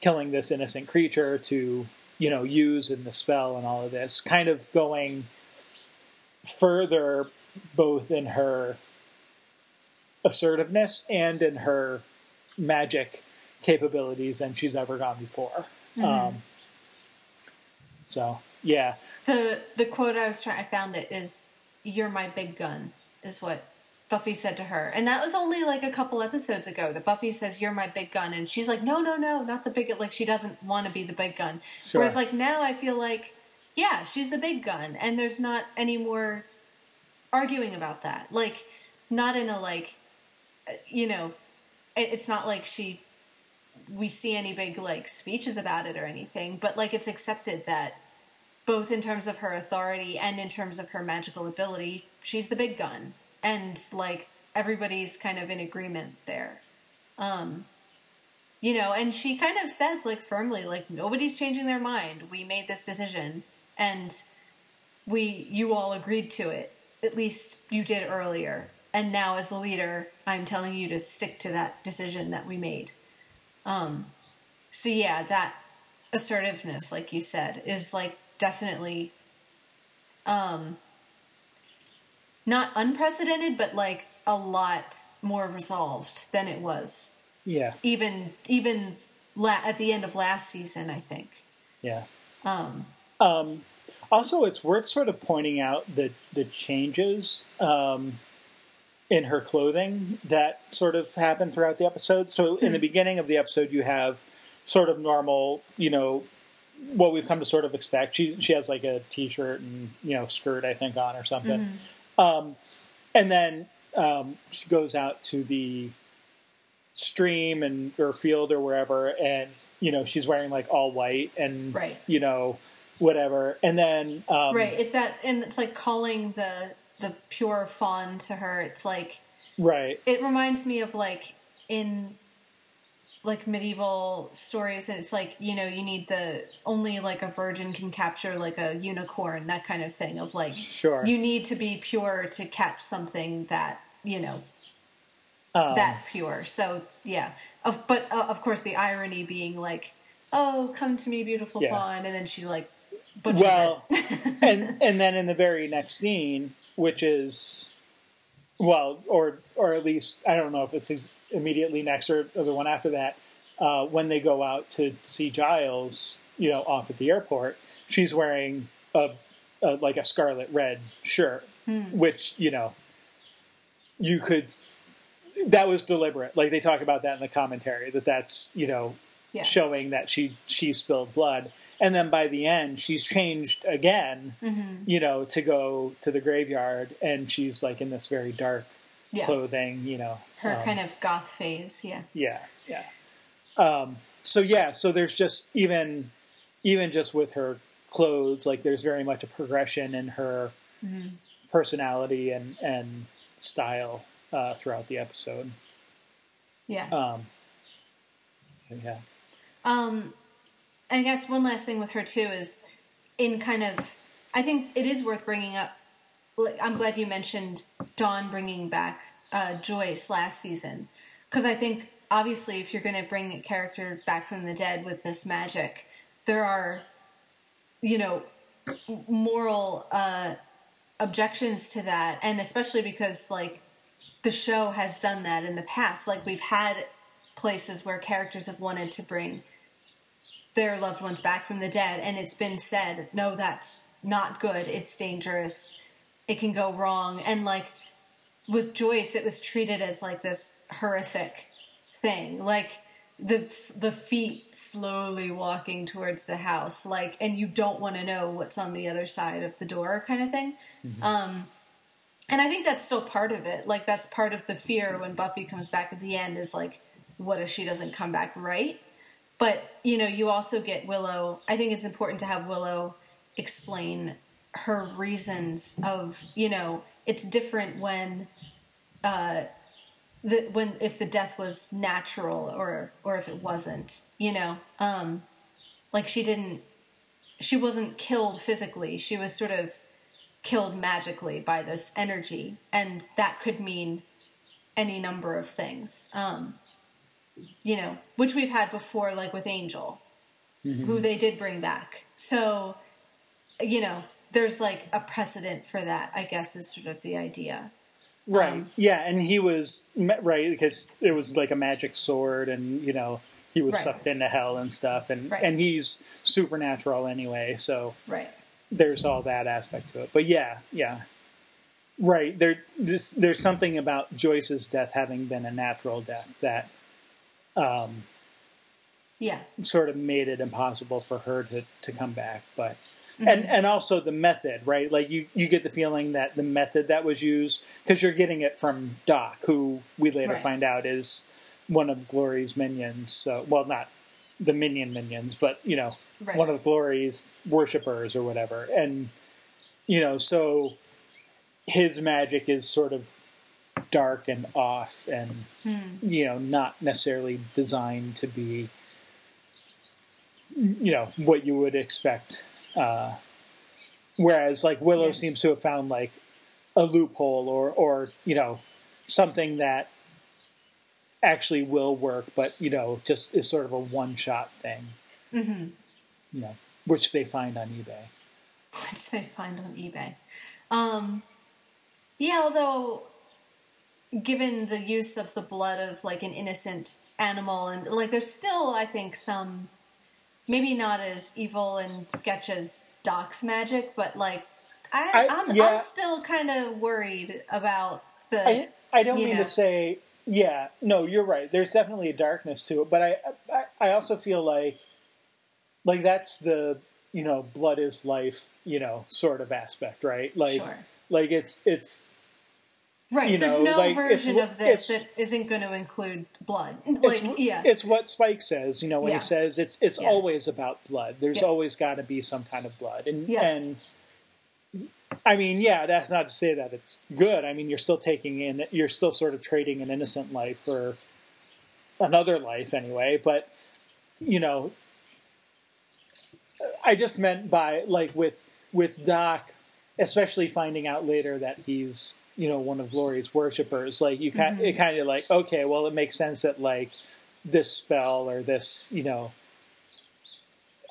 killing this innocent creature to you know use in the spell and all of this, kind of going further both in her assertiveness and in her magic capabilities than she's ever gone before. Mm-hmm. Um, so yeah, the the quote I was trying I found it is "You're my big gun" is what Buffy said to her, and that was only like a couple episodes ago. That Buffy says "You're my big gun," and she's like, "No, no, no, not the big." Like she doesn't want to be the big gun. Sure. Whereas like now, I feel like yeah, she's the big gun, and there's not any more arguing about that. Like not in a like you know, it's not like she we see any big like speeches about it or anything, but like it's accepted that both in terms of her authority and in terms of her magical ability, she's the big gun. And like everybody's kind of in agreement there. Um you know, and she kind of says like firmly like nobody's changing their mind. We made this decision and we you all agreed to it. At least you did earlier and now as the leader i'm telling you to stick to that decision that we made um so yeah that assertiveness like you said is like definitely um not unprecedented but like a lot more resolved than it was yeah even even la- at the end of last season i think yeah um um also it's worth sort of pointing out the the changes um in her clothing that sort of happened throughout the episode. So in the hmm. beginning of the episode, you have sort of normal, you know, what we've come to sort of expect. She she has like a t-shirt and you know skirt I think on or something, mm-hmm. Um, and then um, she goes out to the stream and or field or wherever, and you know she's wearing like all white and right. you know whatever, and then um, right. It's that and it's like calling the the pure fawn to her. It's like right. It reminds me of like in like medieval stories and it's like you know you need the only like a virgin can capture like a unicorn that kind of thing of like sure. you need to be pure to catch something that you know um, that pure. So yeah. Of, but uh, of course the irony being like oh come to me beautiful yeah. fawn and then she like well and and then in the very next scene which is well, or or at least I don't know if it's immediately next or, or the one after that. Uh, when they go out to see Giles, you know, off at the airport, she's wearing a, a like a scarlet red shirt, which you know, you could. That was deliberate. Like they talk about that in the commentary that that's you know Yeah. showing that she she spilled blood, and then by the end she's changed again, Mm-hmm. you know, to go to the graveyard, and she's like in this very dark Yeah. clothing, you know, Her um, kind of goth phase. Yeah. yeah, yeah. Um, so yeah, so there's just even even just with her clothes, like there's very much a progression in her personality and and style uh, throughout the episode. Yeah. Um, yeah, Um, I guess one last thing with her too is in kind of. I think it is worth bringing up. I'm glad you mentioned Dawn bringing back uh, Joyce last season because I think obviously if you're going to bring a character back from the dead with this magic, there are, you know, moral uh, objections to that, and especially because like the show has done that in the past. Like we've had places where characters have wanted to bring their loved ones back from the dead, and it's been said, no, that's not good. It's dangerous. It can go wrong. And like with Joyce, it was treated as like this horrific thing, like the the feet slowly walking towards the house, like, and you don't want to know what's on the other side of the door, kind of thing. Um, and I think that's still part of it. Like that's part of the fear when Buffy comes back at the end is like, what if she doesn't come back right? But you know, you also get Willow. I think it's important to have Willow explain her reasons of you know it's different when uh the when if the death was natural or or if it wasn't you know? Um like she didn't she wasn't killed physically. She was sort of killed magically by this energy. And that could mean any number of things. Um you know which we've had before like with angel who they did bring back. So you know there's like a precedent for that i guess is sort of the idea right. Um, yeah, and he was right because it was like a magic sword, and you know he was Right. sucked into hell and stuff, and Right. and he's supernatural anyway, so right there's all that aspect to it. But yeah, yeah, right. There, this, there's something about Joyce's death having been a natural death that um, yeah sort of made it impossible for her to, to come back. But Mm-hmm. and and also the method, right? Like you you get the feeling that the method that was used because you're getting it from Doc, who we later Right. find out is one of Glory's minions. So well, not the minion minions, but you know Right. one of Glory's worshippers or whatever, and you know so his magic is sort of dark and off and you know not necessarily designed to be you know what you would expect uh, whereas like willow Yeah. seems to have found like a loophole or or you know something that actually will work but you know just is sort of a one shot thing mm-hmm. you know which they find on ebay which they find on eBay. Um, yeah, although given the use of the blood of like an innocent animal, and like there's still, I think, some maybe not as evil and sketch as Doc's magic, but like I, I'm, yeah. I'm still kind of worried about the. I, I don't mean know. to say, yeah, no, you're right. There's definitely a darkness to it, but I, I, I also feel like, like that's the you know blood is life, you know, sort of aspect, right? Like, Sure. like it's it's right, you there's know, no like, version of this that isn't going to include blood. Like, it's, yeah, it's what Spike says. You know, when Yeah. he says it's it's Yeah. always about blood. There's Yeah. always got to be some kind of blood, and Yeah. and I mean, yeah, that's not to say that it's good. I mean, you're still taking in, you're still sort of trading an innocent life for another life, anyway. But you know, I just meant by like with with Doc, especially finding out later that he's you know one of Glory's worshippers. Like you kind, it kind of like okay, well, it makes sense that like this spell or this you know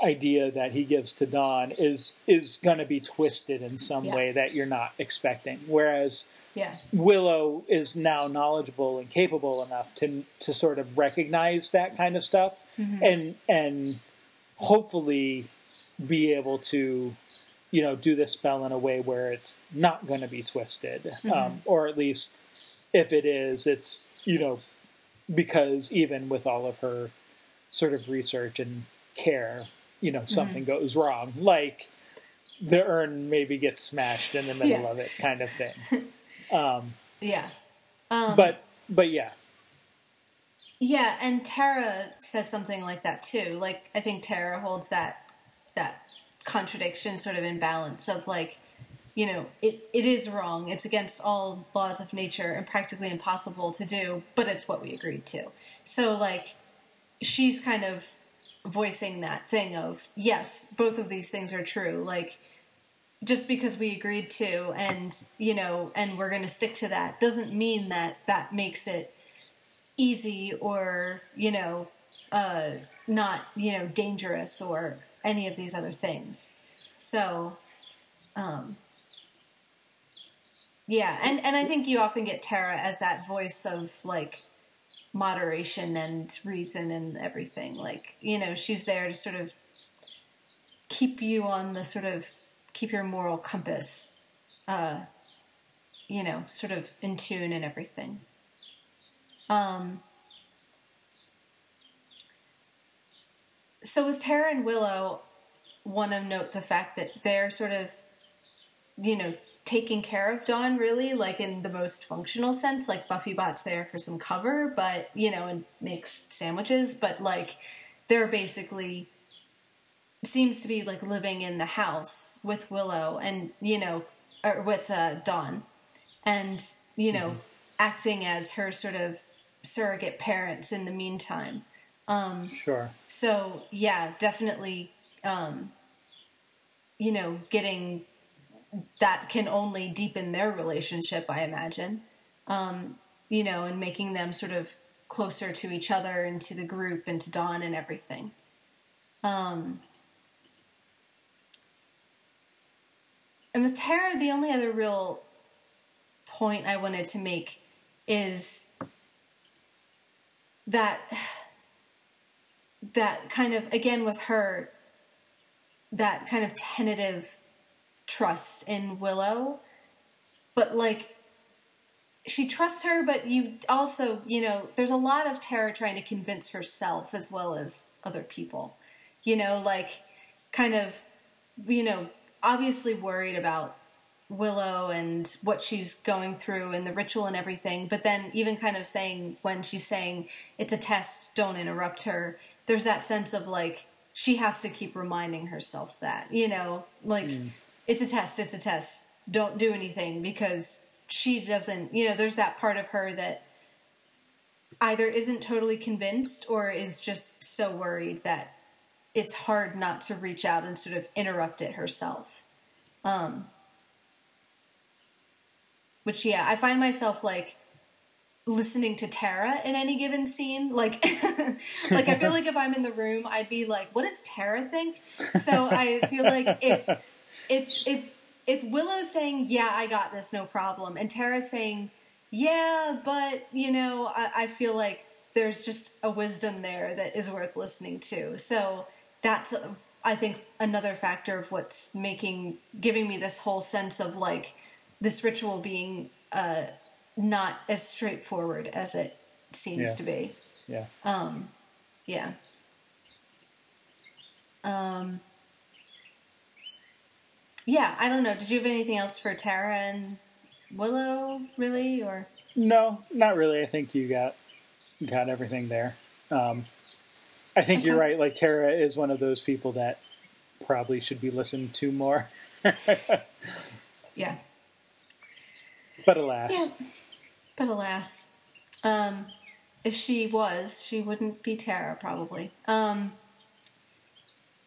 idea that he gives to Dawn is is going to be twisted in some Yeah. way that you're not expecting. Whereas yeah, Willow is now knowledgeable and capable enough to to sort of recognize that kind of stuff Mm-hmm. and and hopefully be able to you know do this spell in a way where it's not going to be twisted um, or at least if it is it's you know because even with all of her sort of research and care you know something goes wrong like the urn maybe gets smashed in the middle Yeah. of it kind of thing Yeah. Um, but but yeah Yeah, and Tara says something like that too. Like I think Tara holds that that contradiction sort of imbalance of like, you know, it, it is wrong. It's against all laws of nature and practically impossible to do, but it's what we agreed to. So like she's kind of voicing that thing of, yes, both of these things are true. Like just because we agreed to and, you know, and we're going to stick to that doesn't mean that that makes it easy or you know uh not you know dangerous or any of these other things. So um yeah and and i think you often get tara as that voice of like moderation and reason and everything. Like you know she's there to sort of keep you on the sort of keep your moral compass uh you know sort of in tune and everything. Um, so with Tara and Willow, want to note the fact that they're sort of, you know, taking care of Dawn really, like in the most functional sense. Like Buffy Bot's there for some cover, but you know, and makes sandwiches, but like they're basically seems to be like living in the house with Willow and you know, or with uh, Dawn, and you know, acting as her sort of surrogate parents in the meantime. Sure So yeah, definitely, um, you know, getting that can only deepen their relationship, I imagine. Um, you know, and making them sort of closer to each other and to the group and to Dawn and everything. Um, and with Tara, the only other real point I wanted to make is that that kind of again with her that kind of tentative trust in Willow. But like she trusts her but you also you know there's a lot of Tara trying to convince herself as well as other people. You know like kind of you know obviously worried about Willow and what she's going through and the ritual and everything, but then even kind of saying when she's saying it's a test, don't interrupt her, there's that sense of like she has to keep reminding herself that, you know, like it's a test, it's a test, don't do anything because she doesn't, you know, there's that part of her that either isn't totally convinced or is just so worried that it's hard not to reach out and sort of interrupt it herself. Um, which yeah, I find myself like listening to Tara in any given scene. Like like I feel like if I'm in the room, I'd be like, what does Tara think? So I feel like if if if if Willow's saying, Yeah, I got this, no problem, and Tara's saying, Yeah, but you know, I, I feel like there's just a wisdom there that is worth listening to. So that's I think another factor of what's making giving me this whole sense of like this ritual being uh, not as straightforward as it seems Yeah. to be. yeah Um, Yeah. Um. Yeah, I don't know. Did you have anything else for Tara and Willow, really, or No, not really. I think you got got everything there. Um, I think you're right. Like Tara is one of those people that probably should be listened to more. yeah? But alas, Yeah. But alas, um, if she was, she wouldn't be Tara, probably. Um,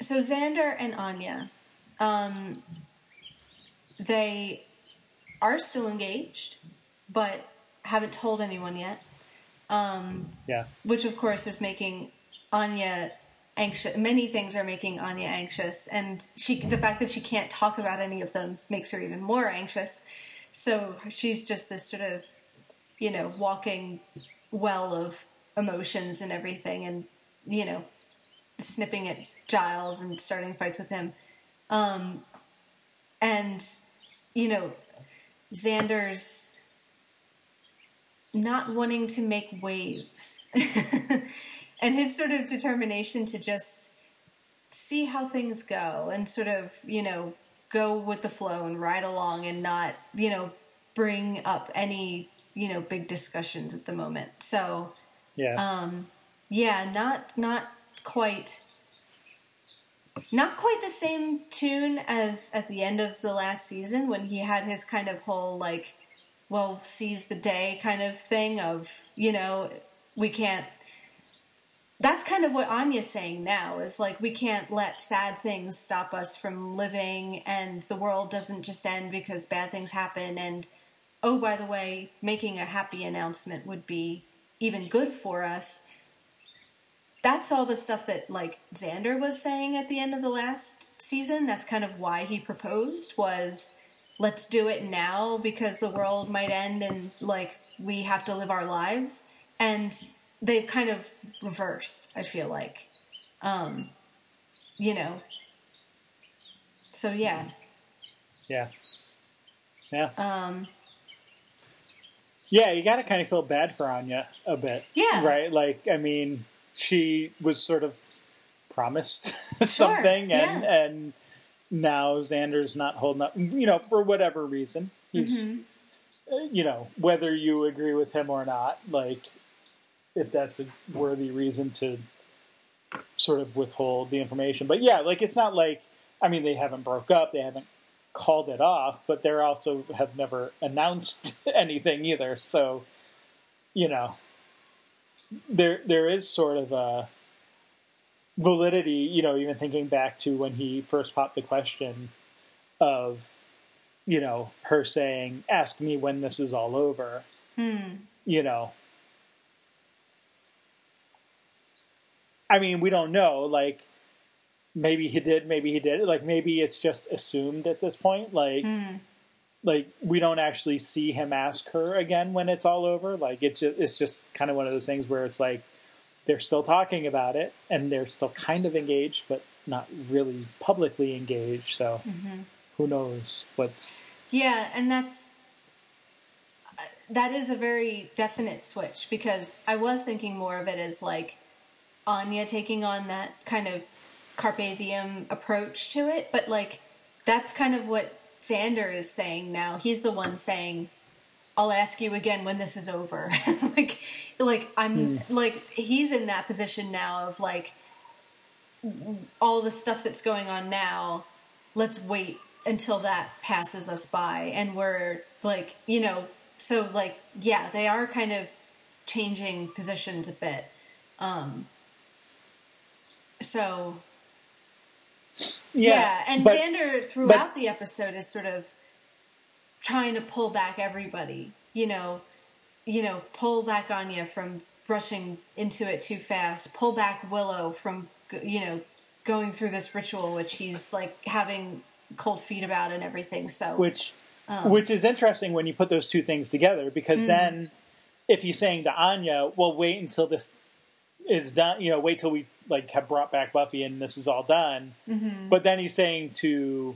so Xander and Anya, um, they are still engaged, but haven't told anyone yet. yeah, which of course is making Anya anxious. Many things are making Anya anxious, and she the fact that she can't talk about any of them makes her even more anxious. So she's just this sort of, you know, walking well of emotions and everything, and you know, snipping at Giles and starting fights with him. Um, and, you know, Xander's not wanting to make waves. and his sort of determination to just see how things go and sort of, you know, go with the flow and ride along and not, you know, bring up any, you know, big discussions at the moment. So, Yeah. um, yeah, not not quite not quite the same tune as at the end of the last season when he had his kind of whole like well seize the day kind of thing of you know we can't that's kind of what Anya's saying now is like we can't let sad things stop us from living and the world doesn't just end because bad things happen and oh by the way making a happy announcement would be even good for us that's all the stuff that like Xander was saying at the end of the last season. That's kind of why he proposed was let's do it now because the world might end and like we have to live our lives. And they've kind of reversed, I feel like. Um you know. So yeah. yeah. Yeah. Um Yeah, you got to kind of feel bad for Anya a bit. Yeah. Right? Like, I mean, she was sort of promised something, and yeah. and now Xander's not holding up. You know, for whatever reason, he's. Mm-hmm. uh, You know, whether you agree with him or not, like, if that's a worthy reason to sort of withhold the information. But yeah, like, it's not like, I mean, they haven't broke up, they haven't called it off, but they're also have never announced anything either. So, you know, there there is sort of a validity. You know, even thinking back to when he first popped the question of, you know, her saying, "Ask me when this is all over." Hmm. You know. I mean, we don't know. Like, maybe he did, maybe he did. Like, maybe it's just assumed at this point. Like, hmm. like we don't actually see him ask her again when it's all over. Like, it's just, it's just kind of one of those things where it's like they're still talking about it and they're still kind of engaged, but not really publicly engaged. So, mm-hmm. who knows what's Yeah, and that's uh, that is a very definite switch because I was thinking more of it as like Anya taking on that kind of carpe diem approach to it, but like that's kind of what Xander is saying now. He's the one saying, "I'll ask you again when this is over." like, like I'm like he's in that position now of like all the stuff that's going on now. Let's wait until that passes us by, and we're like, you know, so like, yeah, they are kind of changing positions a bit. Um, so yeah, and but- Xander throughout the episode is sort of trying to pull back everybody. You know, you know, pull back Anya from rushing into it too fast. Pull back Willow from you know going through this ritual, which he's like having cold feet about and everything. So which Um. which is interesting when you put those two things together Mm. because then if he's saying to Anya, "Well, wait until this is done," you know, wait till we like have brought back Buffy and this is all done. Mm-hmm. But then he's saying to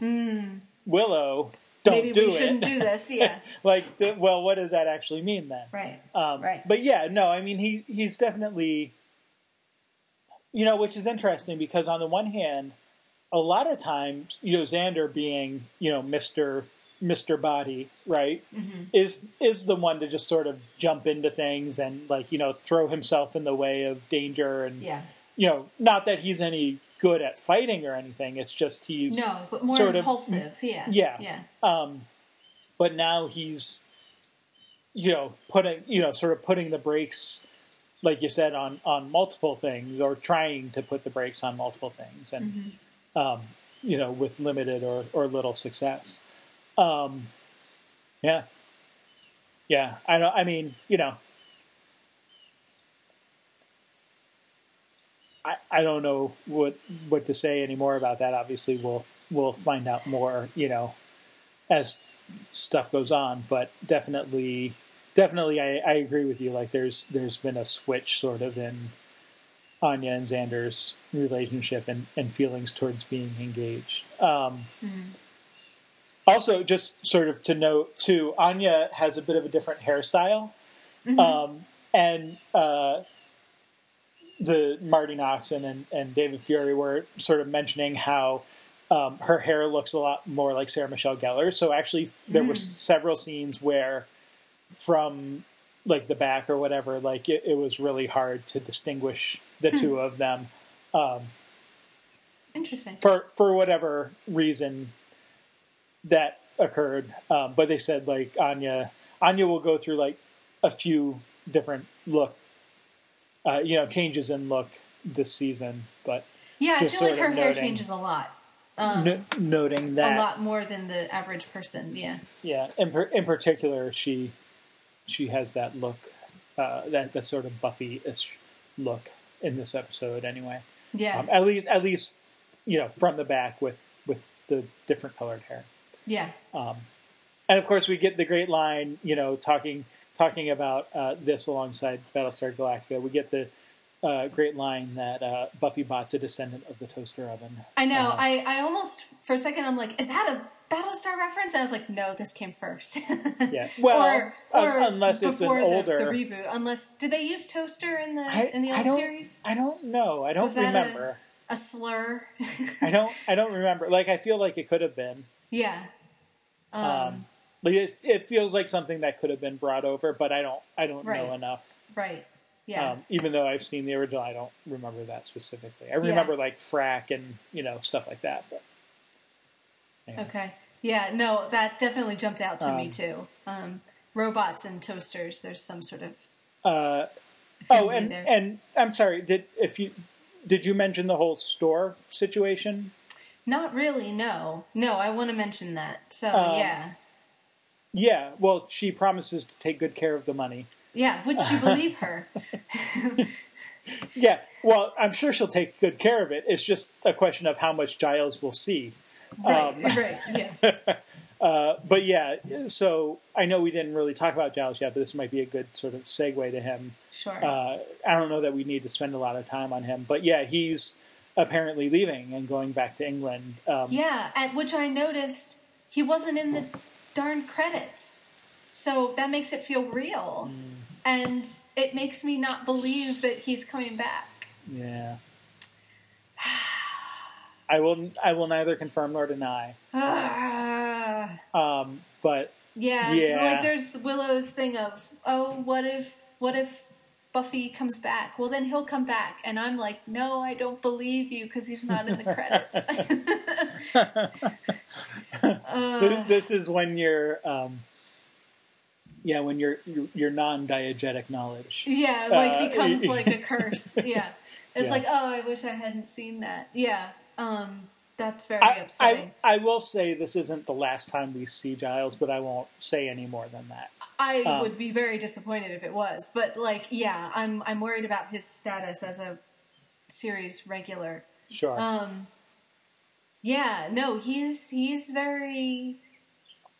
Willow, "Don't Mm. maybe do we it." shouldn't do this. Yeah, like, well, what does that actually mean then? right, Um, right. But yeah, no, I mean he he's definitely, you know, which is interesting because on the one hand, a lot of times, you know, Xander being you know Mister Mister Body, right, Mm-hmm. is is the one to just sort of jump into things and like you know throw himself in the way of danger and yeah. You know not that he's any good at fighting or anything. It's just he's No, but more sort of- impulsive. yeah, yeah. yeah. um, but now he's, you know, putting, you know, sort of putting the brakes, like you said, on on multiple things, or trying to put the brakes on multiple things, and um, you know, with limited or or little success. Um, yeah, yeah. I don't. I mean, you know. I, I don't know what what to say anymore about that. Obviously, we'll we'll find out more, you know, as stuff goes on. But definitely, definitely, I, I agree with you. Like, there's there's been a switch sort of in Anya and Xander's relationship and, and feelings towards being engaged. Um, Also, just sort of to note too, Anya has a bit of a different hairstyle, um, and uh, the Marti Noxon and, and David Fury were sort of mentioning how um, her hair looks a lot more like Sarah Michelle Gellar. So actually, there were several scenes where, from like the back or whatever, like it, it was really hard to distinguish the two of them Interesting. for for whatever reason that occurred. Um, but they said like Anya Anya will go through like a few different look, uh, you know, changes in look this season. But Yeah, I feel like her hair noting- changes a lot. Um, no- noting that a lot more than the average person. Yeah. yeah, in per, in particular, she she has that look, uh, that that sort of Buffy-ish look in this episode. Anyway, Yeah. um, at least at least you know from the back with with the different colored hair. yeah. and of course we get the great line you know talking talking about uh, this alongside battlestar galactica we get the uh, great line that uh, buffy bot's a descendant of the toaster oven I know. Uh, I, I almost for a second I'm like, is that a Battlestar reference? And I was like, no, this came first. yeah well un- or unless it's an the- older the, reboot. Unless did they use toaster in the I, in the old don't, series? I don't know. I don't Was remember. A slur. I don't. I don't remember. Like I feel like it could have been. yeah. Um, like it feels like something that could have been brought over, but I don't. I don't Right. know enough. Right. Yeah. Um, even though I've seen the original, I don't remember that specifically. I remember like frack and you know stuff like that. But anyway. okay. Yeah. No, that definitely jumped out to me Um, too. Um, robots and toasters. There's some sort of. Uh, oh, and there. and I'm sorry. Did if you did you mention the whole store situation? Not really. No. No. I want to mention that. So Um, yeah. Yeah. Well, she promises to take good care of the money. Yeah. Would you believe her? Yeah. Well, I'm sure she'll take good care of it. It's just a question of how much Giles will see. Right. Um, right. Yeah. Uh, but yeah, so I know we didn't really talk about Giles yet, but this might be a good sort of segue to him. Sure. Uh, I don't know that we need to spend a lot of time on him, but yeah, he's apparently leaving and going back to England. Um, Yeah, at which I noticed he wasn't in the darn credits. So that makes it feel real. And it makes me not believe that he's coming back. Yeah. I will. I will neither confirm nor deny. Ah. Um, but yeah, Yeah. like there's Willow's thing of, oh, what if what if Buffy comes back? Well, then he'll come back. And I'm like, no, I don't believe you because he's not in the credits. th- this is when you're, um, yeah, when your your, your non-diegetic knowledge. Yeah, like Uh, becomes like a curse. Yeah. It's Yeah. like, oh, I wish I hadn't seen that. Yeah. Um that's very I, upsetting. I, I will say this isn't the last time we see Giles, but I won't say any more than that. I, um, would be very disappointed if it was. But like, yeah, I'm I'm worried about his status as a series regular. Sure. Um Yeah, no, he's he's very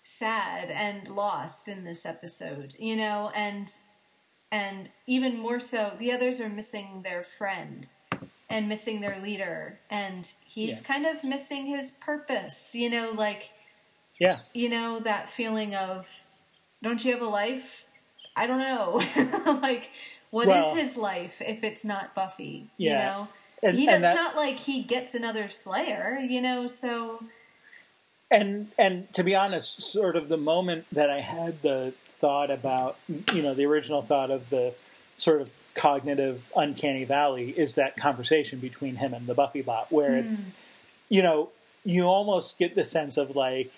sad and lost in this episode, you know, and and even more so the others are missing their friend and missing their leader and he's Yeah. kind of missing his purpose, you know, like yeah. you know that feeling of don't you have a life? I don't know. like what is Well- his life if it's not Buffy, Yeah. you know? And- he does that- not like he gets another Slayer, you know. So and and to be honest, sort of the moment that I had the thought about, you know, the original thought of the sort of cognitive uncanny valley is that conversation between him and the Buffy bot, where hmm. it's, you know, you almost get the sense of like,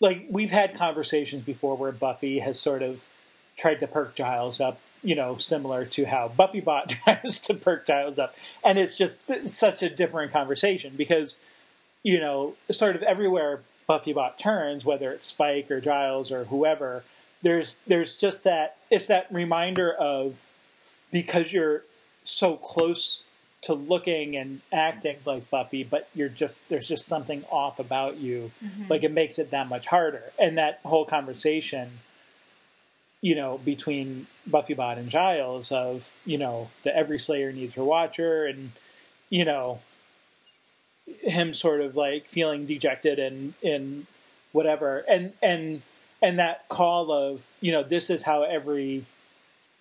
like we've had conversations before where Buffy has sort of tried to perk Giles up, you know, similar to how Buffy bot tries to perk Giles up, and it's just such a different conversation because you know, sort of everywhere Buffybot turns, whether it's Spike or Giles or whoever, there's there's just that it's that reminder of because you're so close to looking and acting like Buffy, but you're just there's just something off about you. Mm-hmm. Like it makes it that much harder. And that whole conversation, you know, between Buffybot and Giles of you know that every Slayer needs her Watcher, and you know him sort of like feeling dejected and and whatever, and and and that call of you know this is how every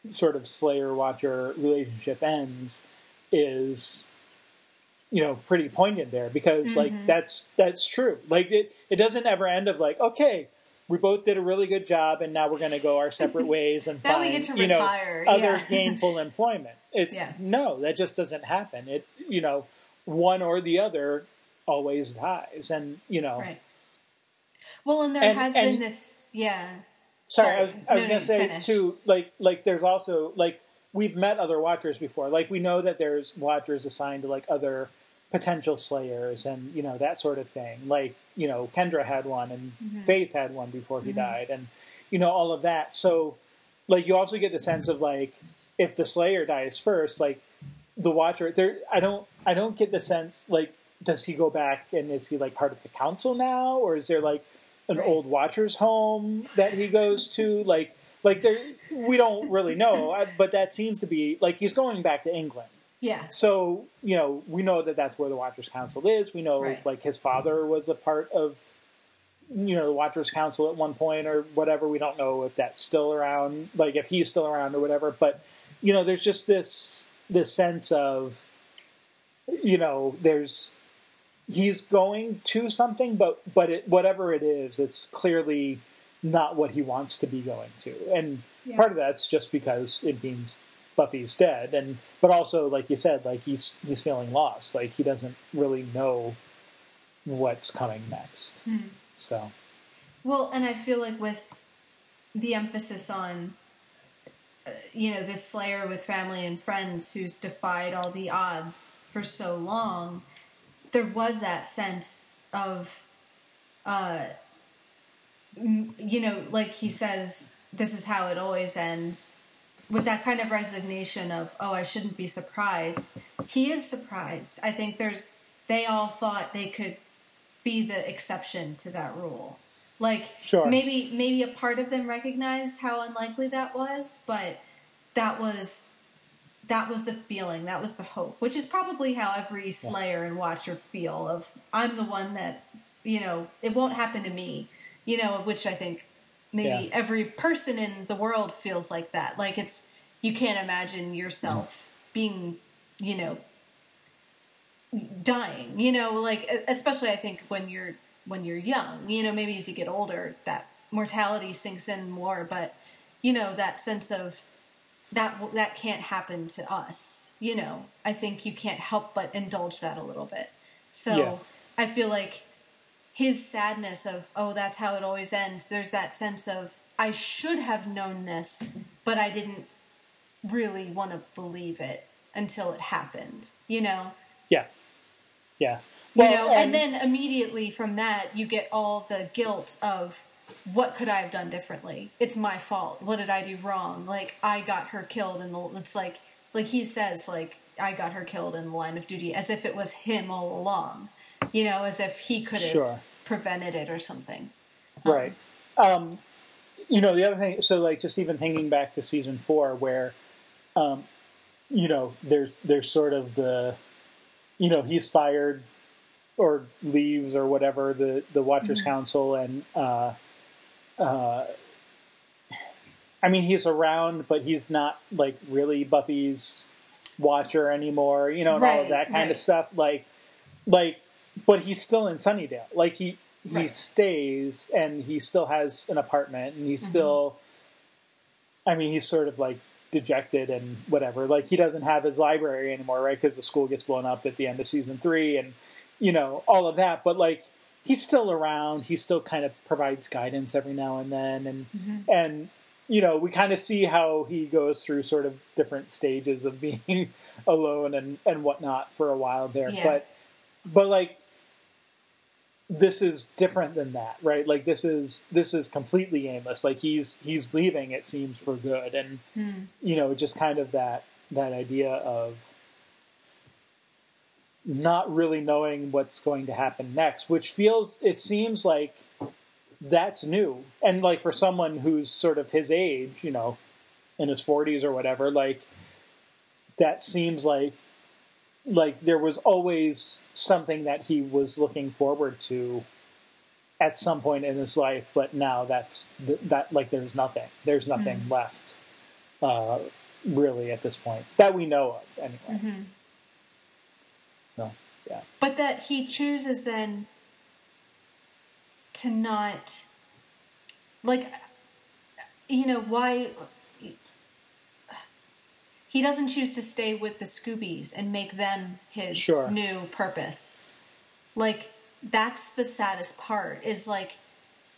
sort of Slayer Watcher relationship ends is you know pretty poignant there because mm-hmm. like that's that's true like it it doesn't ever end of like okay we both did a really good job and now we're going to go our separate ways and find we get to you know retire. other gainful employment it's Yeah. no that just doesn't happen it you know one or the other always dies and you know Right. Well, and there And- has and- been this, yeah. sorry, I was, I was no, going to say finish. too like like there's also like we've met other watchers before like we know that there's watchers assigned to like other potential slayers and you know that sort of thing like you know kendra had one and Mm-hmm. faith had one before he died and you know all of that so like you also get the sense of like if the slayer dies first like the watcher there i don't i don't get the sense like does he go back and is he like part of the council now or is there like an Right. old watcher's home that he goes to like like there we don't really know but that seems to be like he's going back to england Yeah. so you know we know that that's where the watchers council is we know Right. like his father was a part of you know the watchers council at one point or whatever we don't know if that's still around like if he's still around or whatever but you know there's just this this sense of you know there's he's going to something but but it, whatever it is it's clearly not what he wants to be going to and Yeah. part of that's just because it means buffy's dead and but also like you said like he's he's feeling lost like he doesn't really know what's coming next Hmm. so Well, and I feel like with the emphasis on, uh, you know, this Slayer with family and friends who's defied all the odds for so long, there was that sense of, uh, you know, like he says, this is how it always ends. With that kind of resignation of, oh, I shouldn't be surprised. He is surprised. I think there's, they all thought they could be the exception to that rule. Like Sure. maybe maybe a part of them recognized how unlikely that was, but that was that was the feeling, that was the hope, which is probably how every slayer and watcher feel of I'm the one that, you know, it won't happen to me. You know, which I think maybe Yeah. every person in the world feels like that. Like it's you can't imagine yourself mm-hmm. being, you know, dying you know like especially i think when you're when you're young you know maybe as you get older that mortality sinks in more but you know that sense of that that can't happen to us you know? I think you can't help but indulge that a little bit. So Yeah. i feel like his sadness of oh that's how it always ends there's that sense of i should have known this but i didn't really want to believe it until it happened you know? Yeah. Yeah. You Well, know and, then immediately from that you get all the guilt of what could i have done differently? It's my fault. What did i do wrong? Like i got her killed in the it's like like he says like i got her killed in the line of duty as if it was him all along you know as if he could have Sure. prevented it or something. Right. Um, you know the other thing so like just even thinking back to season four where um, you know there's there's sort of the you know he's fired or leaves or whatever the the watchers council and uh uh i mean he's around but he's not like really buffy's watcher anymore you know and all of that kind right. of stuff like like but he's still in sunnydale like he he Right. stays and he still has an apartment and he's Mm-hmm. still i mean he's sort of like dejected and whatever like he doesn't have his library anymore right because the school gets blown up at the end of season three and you know all of that but like he's still around. He still kind of provides guidance every now and then. And Mm-hmm. and you know we kind of see how he goes through sort of different stages of being alone and and whatnot for a while there. Yeah. but but like this is different than that right? Like this is this is completely aimless. Like he's he's leaving it seems for good. And you know just kind of that that idea of not really knowing what's going to happen next which feels it seems like that's new and like for someone who's sort of his age you know in his 40s or whatever like that seems like like there was always something that he was looking forward to at some point in his life but now that's that like there's nothing there's nothing mm-hmm. left uh, really at this point that we know of anyway mm-hmm. So yeah but that he chooses then to not like you know why he doesn't choose to stay with the Scoobies and make them his sure. new purpose. Like that's the saddest part is like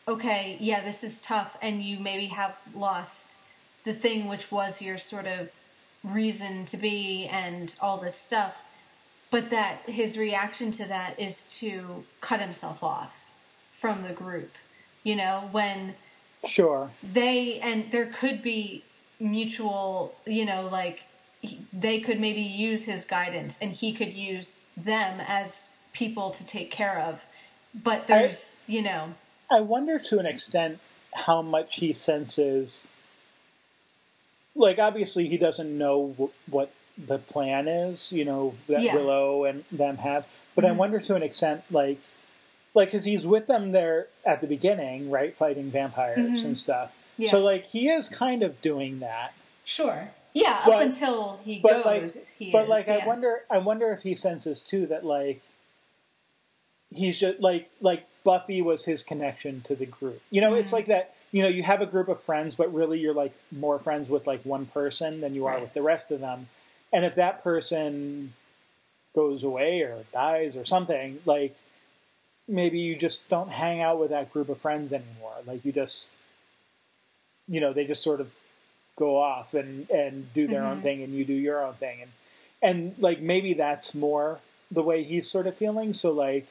okay, yeah, this is tough and you maybe have lost the thing which was your sort of reason to be and all this stuff, but that his reaction to that is to cut himself off from the group. You know, when sure they and there could be mutual, you know, like they could maybe use his guidance and he could use them as people to take care of. But there's, I, you know. I wonder to an extent how much he senses. Like, obviously, he doesn't know w- what the plan is, you know, that yeah. Willow and them have. But mm-hmm. I wonder to an extent, like, like, because he's with them there at the beginning, right, fighting vampires mm-hmm. and stuff. Yeah. So, like, he is kind of doing that. Sure. Yeah, but, up until he but goes, like, he but is, like, yeah. I wonder, I wonder if he senses too that like he's just like like Buffy was his connection to the group. You know, mm-hmm. it's like that. You know, you have a group of friends, but really you're like more friends with like one person than you are right. with the rest of them. And if that person goes away or dies or something, like maybe you just don't hang out with that group of friends anymore. Like you just, you know, they just sort of go off and and do their mm-hmm. own thing and you do your own thing and and like maybe that's more the way he's sort of feeling so like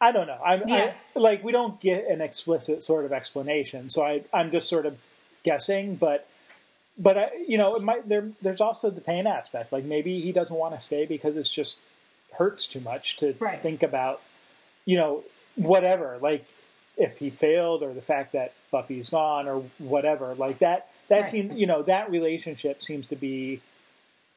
i don't know i'm yeah. I, like we don't get an explicit sort of explanation so i i'm just sort of guessing but but I, you know it might there there's also the pain aspect like maybe he doesn't want to stay because it's just hurts too much to right. think about you know whatever like if he failed or the fact that buffy's gone or whatever like that that right. seems, you know, that relationship seems to be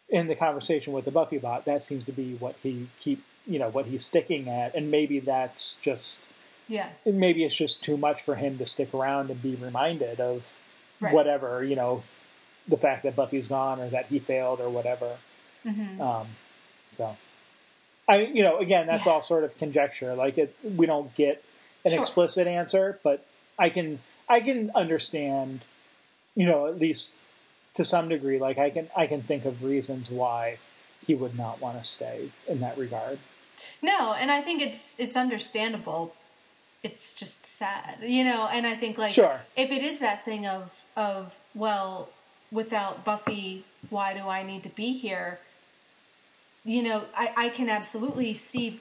in the conversation with the Buffy bot. That seems to be what he keep, you know, what he's sticking at, and maybe that's just, yeah, maybe it's just too much for him to stick around and be reminded of right. whatever, you know, the fact that Buffy's gone or that he failed or whatever. Mm-hmm. Um, so, I, you know, again, that's yeah. all sort of conjecture. Like it, we don't get an sure. explicit answer, but I can, I can understand you know, at least to some degree, like I can I can think of reasons why he would not want to stay in that regard. No, and I think it's it's understandable. It's just sad, you know. And I think like sure. if it is that thing of of well, without Buffy, why do I need to be here? You know, I I can absolutely see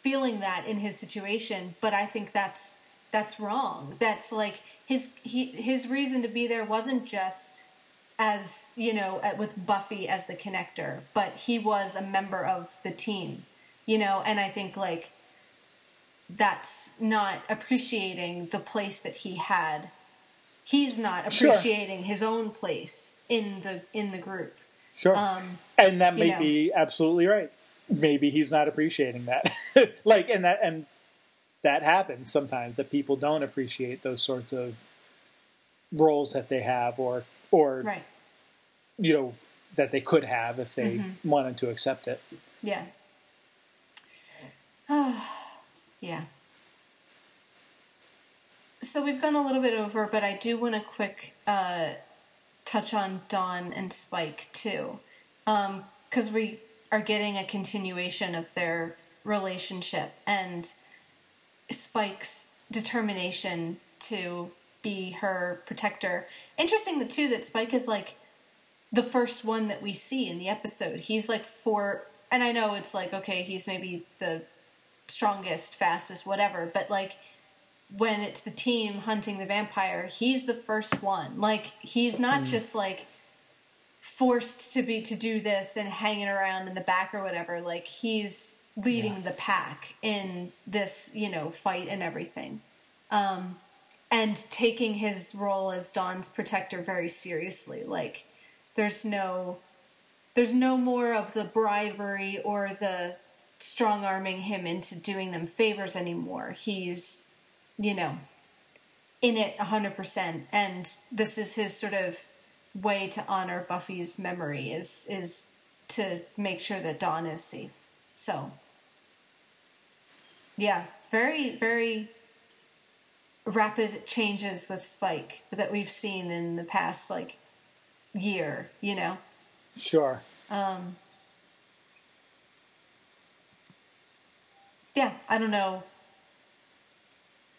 feeling that in his situation, but I think that's that's wrong. That's like his he his reason to be there wasn't just as you know with Buffy as the connector, but he was a member of the team, you know, and I think like that's not appreciating the place that he had. He's not appreciating sure. his own place in the in the group. Sure, um, and that may know. be absolutely right. Maybe he's not appreciating that, like, and that and that happens sometimes that people don't appreciate those sorts of roles that they have or or right. you know that they could have if they mm-hmm. wanted to accept it. Yeah. yeah. So we've gone a little bit over, but I do want to quick uh, touch on Dawn and Spike too, because um, we are getting a continuation of their relationship and Spike's determination to be her protector. Interesting, the two that Spike is like the first one that we see in the episode. He's like for, and I know it's like okay, he's maybe the strongest, fastest, whatever, but like when it's the team hunting the vampire, he's the first one. Like he's not mm. just like forced to be to do this and hanging around in the back or whatever. Like he's leading yeah. the pack in this, you know, fight and everything. Um, and taking his role as Dawn's protector very seriously. Like there's no there's no more of the bribery or the strong arming him into doing them favors anymore. He's, you know, in it 100% and this is his sort of way to honor Buffy's memory is is to make sure that Dawn is safe. So yeah, very very rapid changes with Spike that we've seen in the past like year, you know. Sure. Um Yeah, I don't know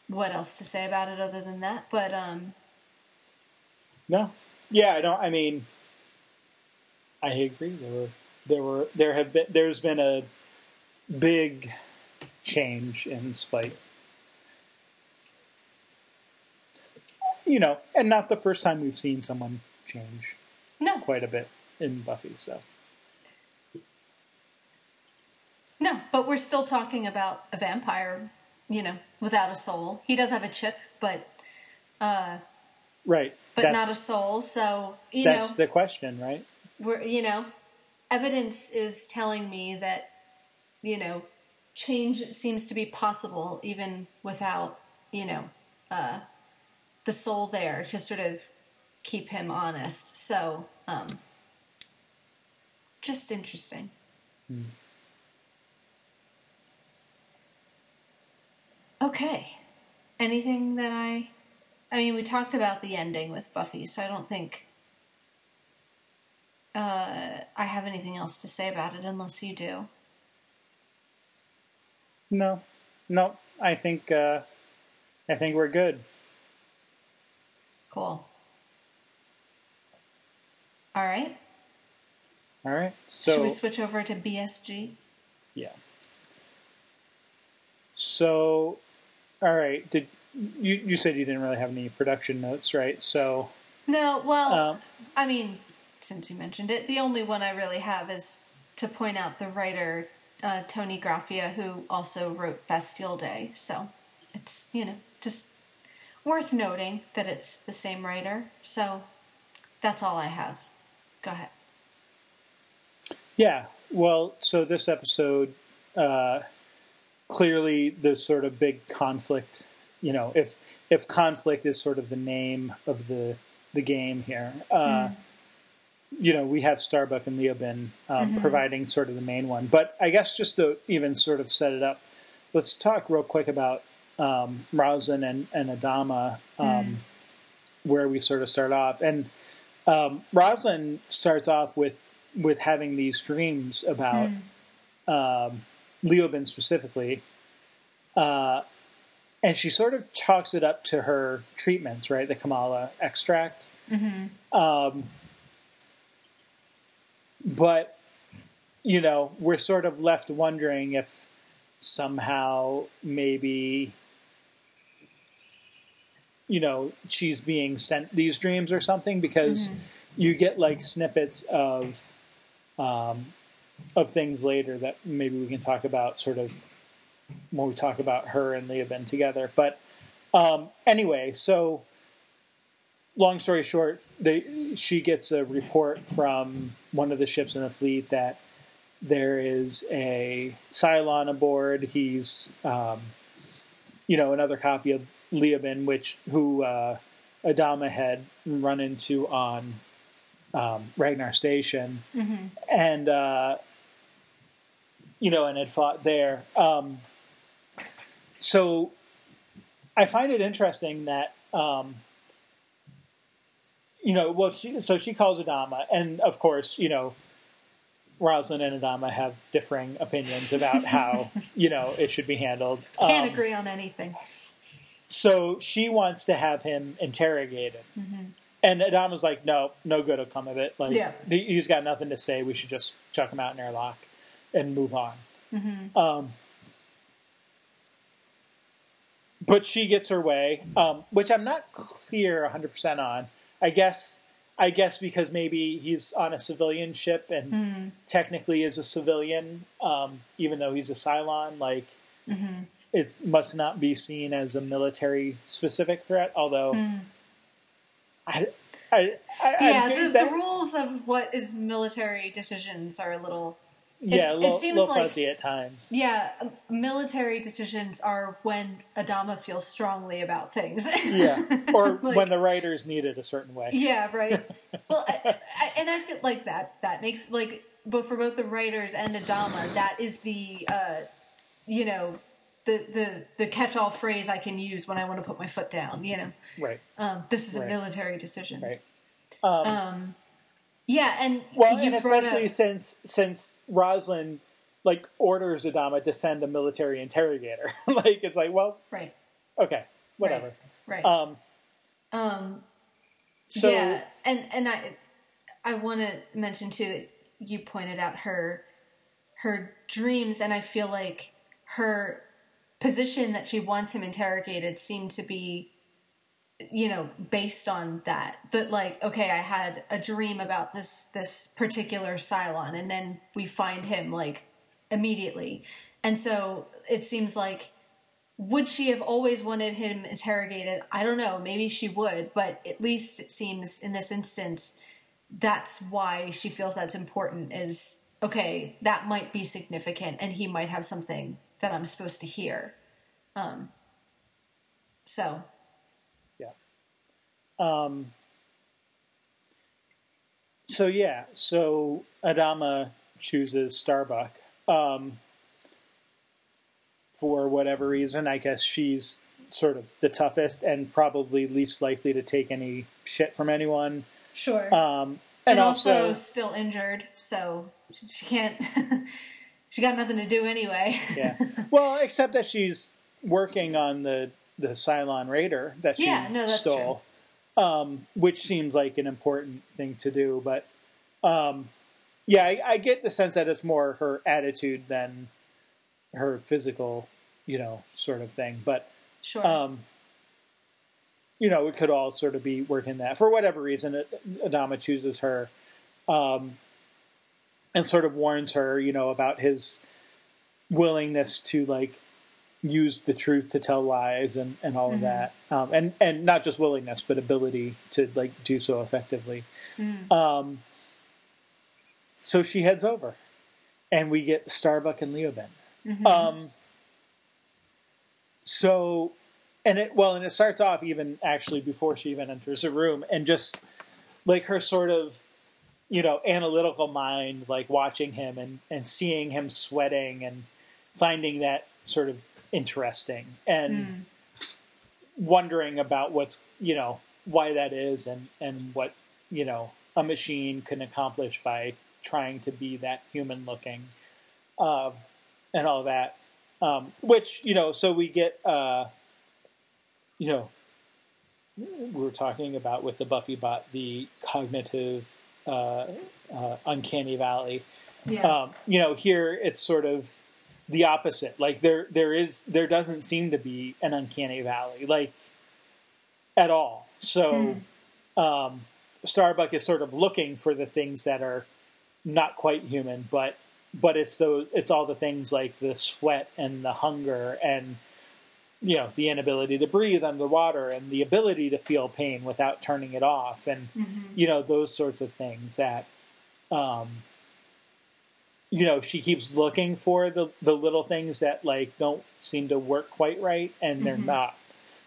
what else to say about it other than that, but um No. Yeah, I don't I mean I agree. There were there were there have been there's been a big change in Spike. You know, and not the first time we've seen someone change no. quite a bit in Buffy, so No, but we're still talking about a vampire, you know, without a soul. He does have a chip, but uh Right. but that's, not a soul, so you that's know the question, right? we're you know evidence is telling me that you know change seems to be possible even without you know uh the soul there to sort of keep him honest so um just interesting okay anything that i i mean we talked about the ending with buffy so i don't think uh, I have anything else to say about it unless you do. No. No. I think uh I think we're good. Cool. All right. All right. Should we switch over to BSG? Yeah. So, all right. Did you you said you didn't really have any production notes, right? So, No, well, Um, I mean, since you mentioned it, the only one I really have is to point out the writer uh, Toni Graphia, who also wrote Bastille Day. So it's you know just worth noting that it's the same writer. So that's all I have. Go ahead. yeah. Well, so this episode, uh, clearly the sort of big conflict. You know, if if conflict is sort of the name of the the game here. Uh, You know, we have Starbuck and Leoben um, providing sort of the main one. But I guess just to even sort of set it up, let's talk real quick about um, Rousing and, and Adama, um, where we sort of start off. And um, starts off with with having these dreams about um, Leoben specifically, uh, and she sort of chalks it up to her treatments, right? The Chamalla extract. Um, but you know, we're sort of left wondering if somehow maybe you know she's being sent these dreams or something because you get like snippets of um, of things later that maybe we can talk about sort of when we talk about her and Leoben together. But um, anyway, so long story short, they, she gets a report from one of the ships in the fleet that there is a Cylon aboard. He's, um, you know, another copy of Leoben, which who uh, Adama had run into on um, Ragnar Station, and uh, you know, and had fought there. Um, so I find it interesting that. Um, you know, well, she, so she calls Adama, and of course, you know, Rosalind and Adama have differing opinions about how you know it should be handled. Can't Um, agree on anything. So she wants to have him interrogated, and Adama's like, "No, no good will come of it. Like, Yeah. he's got nothing to say. We should just chuck him out in airlock and move on." Um, but she gets her way, um, which I'm not clear 100 percent on. I guess, I guess because maybe he's on a civilian ship and technically is a civilian, um, even though he's a Cylon. Like, it must not be seen as a military specific threat. Although, I, I, I, I yeah, the, that- the rules of what is military decisions are a little. Yeah, it seems like- fuzzy at times. Yeah, um, military decisions are when Adama feels strongly about things. Yeah, or Like- when the writers need it a certain way. Yeah, right. well, I, I, and I feel like that that makes like, but for both the writers and Adama, that is the uh, you know the the the catch all phrase I can use when I want to put my foot down. You know, Right, um, this is a military decision. right. Yeah, and Well, you and especially up, since since Rosalind like orders Adama to send a military interrogator. like it's like, well, right, okay, whatever. right. Um, um, so yeah, and and I I want to mention too that you pointed out her her dreams, and I feel like her position that she wants him interrogated seemed to be you know based on that that like okay i had a dream about this this particular cylon and then we find him like immediately and so it seems like would she have always wanted him interrogated i don't know maybe she would but at least it seems in this instance that's why she feels that's important is okay that might be significant and he might have something that i'm supposed to hear um so. Um, so yeah, so Adama chooses Starbuck. Um, for whatever reason, I guess she's sort of the toughest and probably least likely to take any shit from anyone. sure Um, and, and, also, also, still injured so she can't she got nothing to do anyway yeah. Well, except that she's working on the the Cylon Raider that she Yeah, no, that's stole, um, which seems like an important thing to do. But um, yeah, I, I get the sense that it's more her attitude than her physical, you know, sort of thing. But sure um, you know, it could all sort of be working that for whatever reason. Adama chooses her, um, and sort of warns her, you know, about his willingness to like use the truth to tell lies and, and all of that, um, and and not just willingness but ability to like do so effectively. Um, so she heads over, and we get Starbuck and Leoben. Um, so and it well and it starts off even actually before she even enters a room and just like her sort of you know analytical mind like watching him and and seeing him sweating and finding that sort of interesting and wondering about what's you know why that is and and what you know a machine can accomplish by trying to be that human looking um, and all that um, which you know so we get uh, you know we were talking about with the Buffy bot the cognitive uh, uh, uncanny valley. yeah Um, you know, here it's sort of the opposite. Like there, there is, there doesn't seem to be an uncanny valley, like at all. So, um, Starbuck is sort of looking for the things that are not quite human, but but it's those, it's all the things like the sweat and the hunger and you know the inability to breathe underwater and the ability to feel pain without turning it off and you know those sorts of things that um you know she keeps looking for the the little things that like don't seem to work quite right and they're not.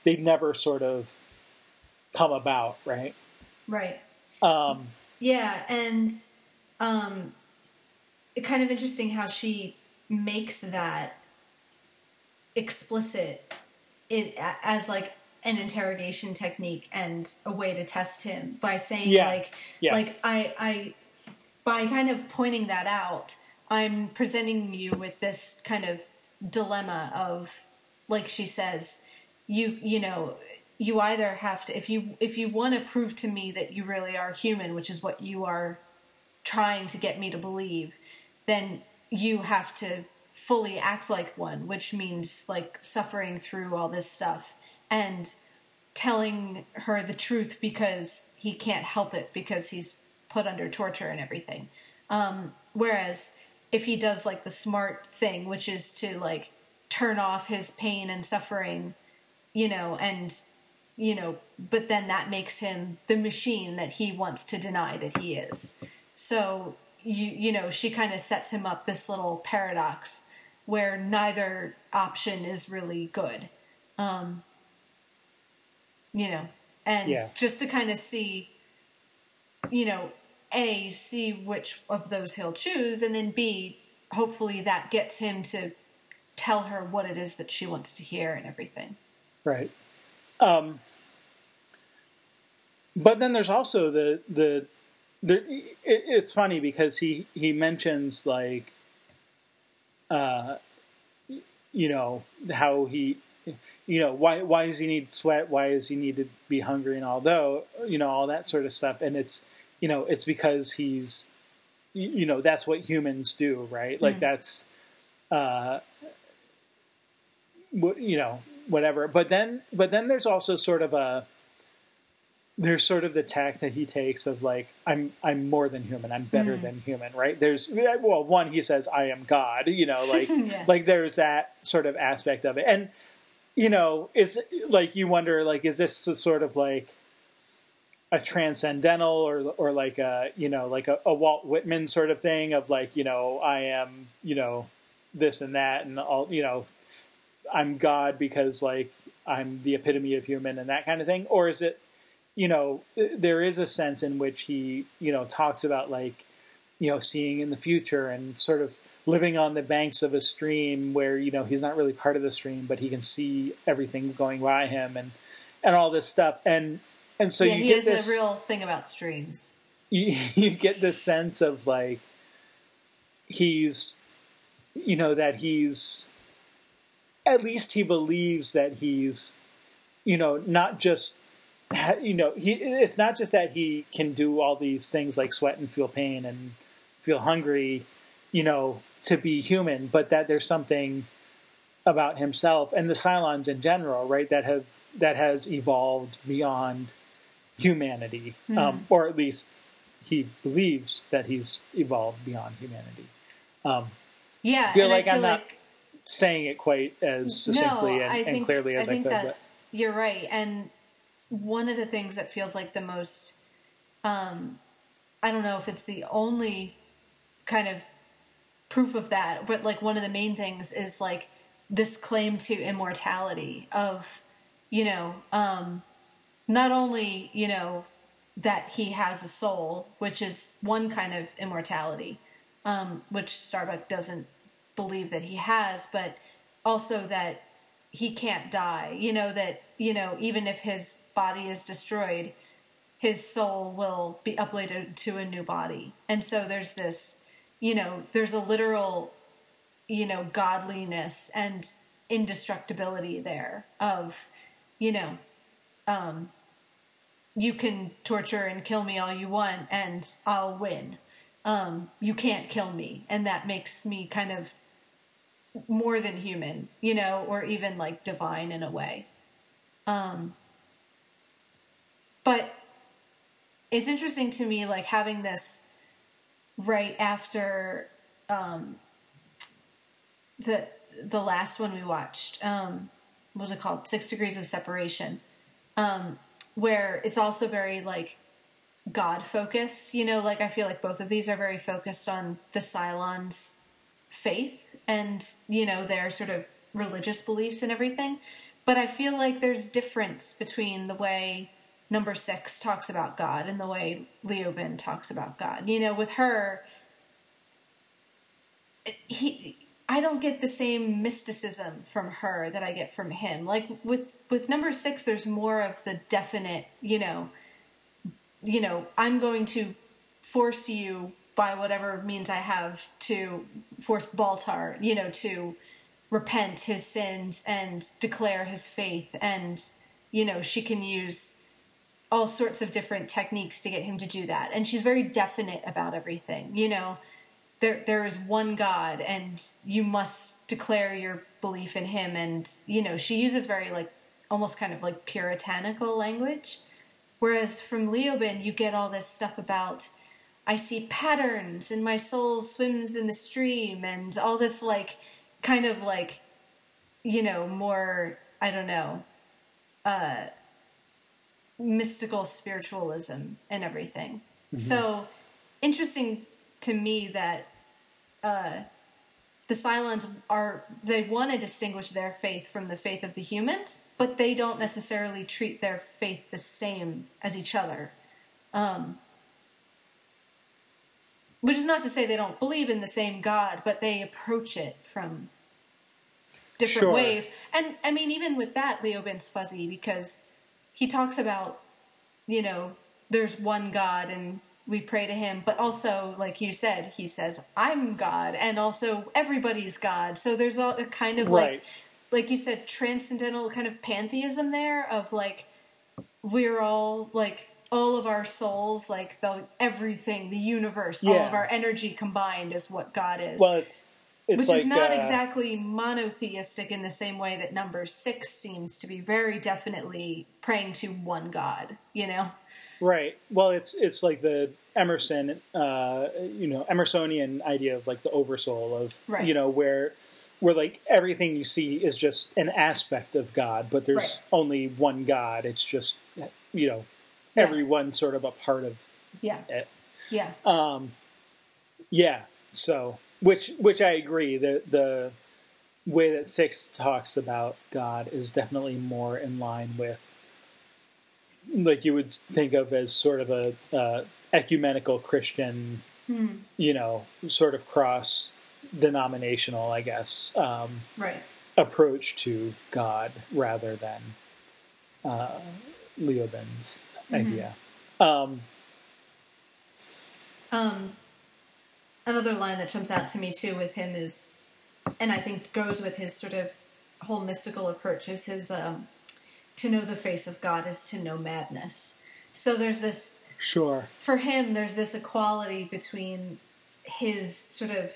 They never sort of come about right? Right. Um Yeah, and um, it kind of interesting how she makes that explicit it as like an interrogation technique and a way to test him by saying Yeah, like yeah. like I I by kind of pointing that out, I'm presenting you with this kind of dilemma of like she says, you you know, you either have to if you if you want to prove to me that you really are human, which is what you are trying to get me to believe, then you have to fully act like one, which means like suffering through all this stuff and telling her the truth because he can't help it because he's put under torture and everything. Um, whereas if he does like the smart thing, which is to like turn off his pain and suffering, you know, and you know, but then that makes him the machine that he wants to deny that he is. So you you know, she kind of sets him up this little paradox where neither option is really good. Um, you know, and Yeah. just to kind of see, you know, A, see which of those he'll choose, and then B, hopefully that gets him to tell her what it is that she wants to hear and everything. Right. Um, but then there's also the the, the it, it's funny because he he mentions like uh you know how he you know why why does he need sweat why does he need to be hungry and although you know all that sort of stuff and it's you know it's because he's you know that's what humans do right? Like that's uh you know whatever. But then but then there's also sort of a there's sort of the tack that he takes of like i'm i'm more than human. I'm better than human right? There's well one he says i am god you know like Yeah. like there's that sort of aspect of it. And you know is like you wonder like is this sort of like a transcendental or or like a you know like a, a Walt Whitman sort of thing of like you know I am you know this and that and all you know I'm God because like I'm the epitome of human and that kind of thing. Or is it you know there is a sense in which he you know talks about like you know seeing in the future and sort of living on the banks of a stream where you know he's not really part of the stream but he can see everything going by him and and all this stuff. And and so yeah, you he get this a real thing about streams. you, you get this sense of like he's you know that he's at least he believes that he's you know not just you know he it's not just that he can do all these things like sweat and feel pain and feel hungry you know to be human but that there's something about himself and the Cylons in general right that have that has evolved beyond humanity um, or at least he believes that he's evolved beyond humanity Yeah, I feel like I feel I'm not saying it quite as succinctly no, and, I and clearly as I, think could that but you're right. And one of the things that feels like the most, um, I don't know if it's the only kind of proof of that, but like one of the main things is like this claim to immortality of, you know, um, not only, you know, that he has a soul, which is one kind of immortality, um, which Starbuck doesn't believe that he has, but also that he can't die. You know, that, you know, even if his body is destroyed, his soul will be uploaded to a new body. And so there's this, you know, there's a literal, you know, godliness and indestructibility there of, you know, um, you can torture and kill me all you want and I'll win. Um, you can't kill me. And that makes me kind of more than human, you know, or even like divine in a way. Um, but it's interesting to me, like having this right after um, the the last one we watched. Um, what was it called? Six Degrees of Separation, um, where it's also very like God focused. You know, like I feel like both of these are very focused on the Cylons' faith and you know their sort of religious beliefs and everything. But I feel like there's difference between the way number six talks about God and the way Leoben talks about God. You know, with her, he I don't get the same mysticism from her that I get from him. Like with with number 6 there's more of the definite, you know, you know, I'm going to force you by whatever means I have to force Baltar, you know, to repent his sins and declare his faith and you know, she can use all sorts of different techniques to get him to do that. And she's very definite about everything. You know, there there is one God and you must declare your belief in him and you know, she uses very like almost kind of like puritanical language. Whereas from Leoben you get all this stuff about I see patterns and my soul swims in the stream and all this like kind of like you know, more, I don't know, uh, mystical spiritualism and everything. So interesting to me that uh, the Cylons are, they want to distinguish their faith from the faith of the humans, but they don't necessarily treat their faith the same as each other. Um, which is not to say they don't believe in the same God, but they approach it from different Sure. ways. And I mean, even with that, Leoben's fuzzy because he talks about, you know, there's one God and we pray to him, but also, like you said, he says, I'm God, and also everybody's God. So there's a, a kind of Right. like, like you said, transcendental kind of pantheism there of like, we're all like all of our souls, like the everything, the universe, all of our energy combined is what God is. Well, it's which like is not uh, exactly monotheistic in the same way that number six seems to be very definitely praying to one God, you know? Right. Well, it's it's like the Emerson, uh, you know, Emersonian idea of like the oversoul of Right. you know where where like everything you see is just an aspect of God, but there's Right. only one God. It's just you know Yeah. everyone's sort of a part of Yeah. it. Yeah. Yeah. So which which I agree the the way that six talks about God is definitely more in line with like you would think of as sort of a uh, ecumenical Christian, you know, sort of cross denominational, I guess, um, Right. approach to God rather than uh, Leoben's idea. Um, Um, another line that jumps out to me too with him is, and I think goes with his sort of whole mystical approach is his um, to know the face of God is to know madness. So there's this sure. for him, there's this equality between his sort of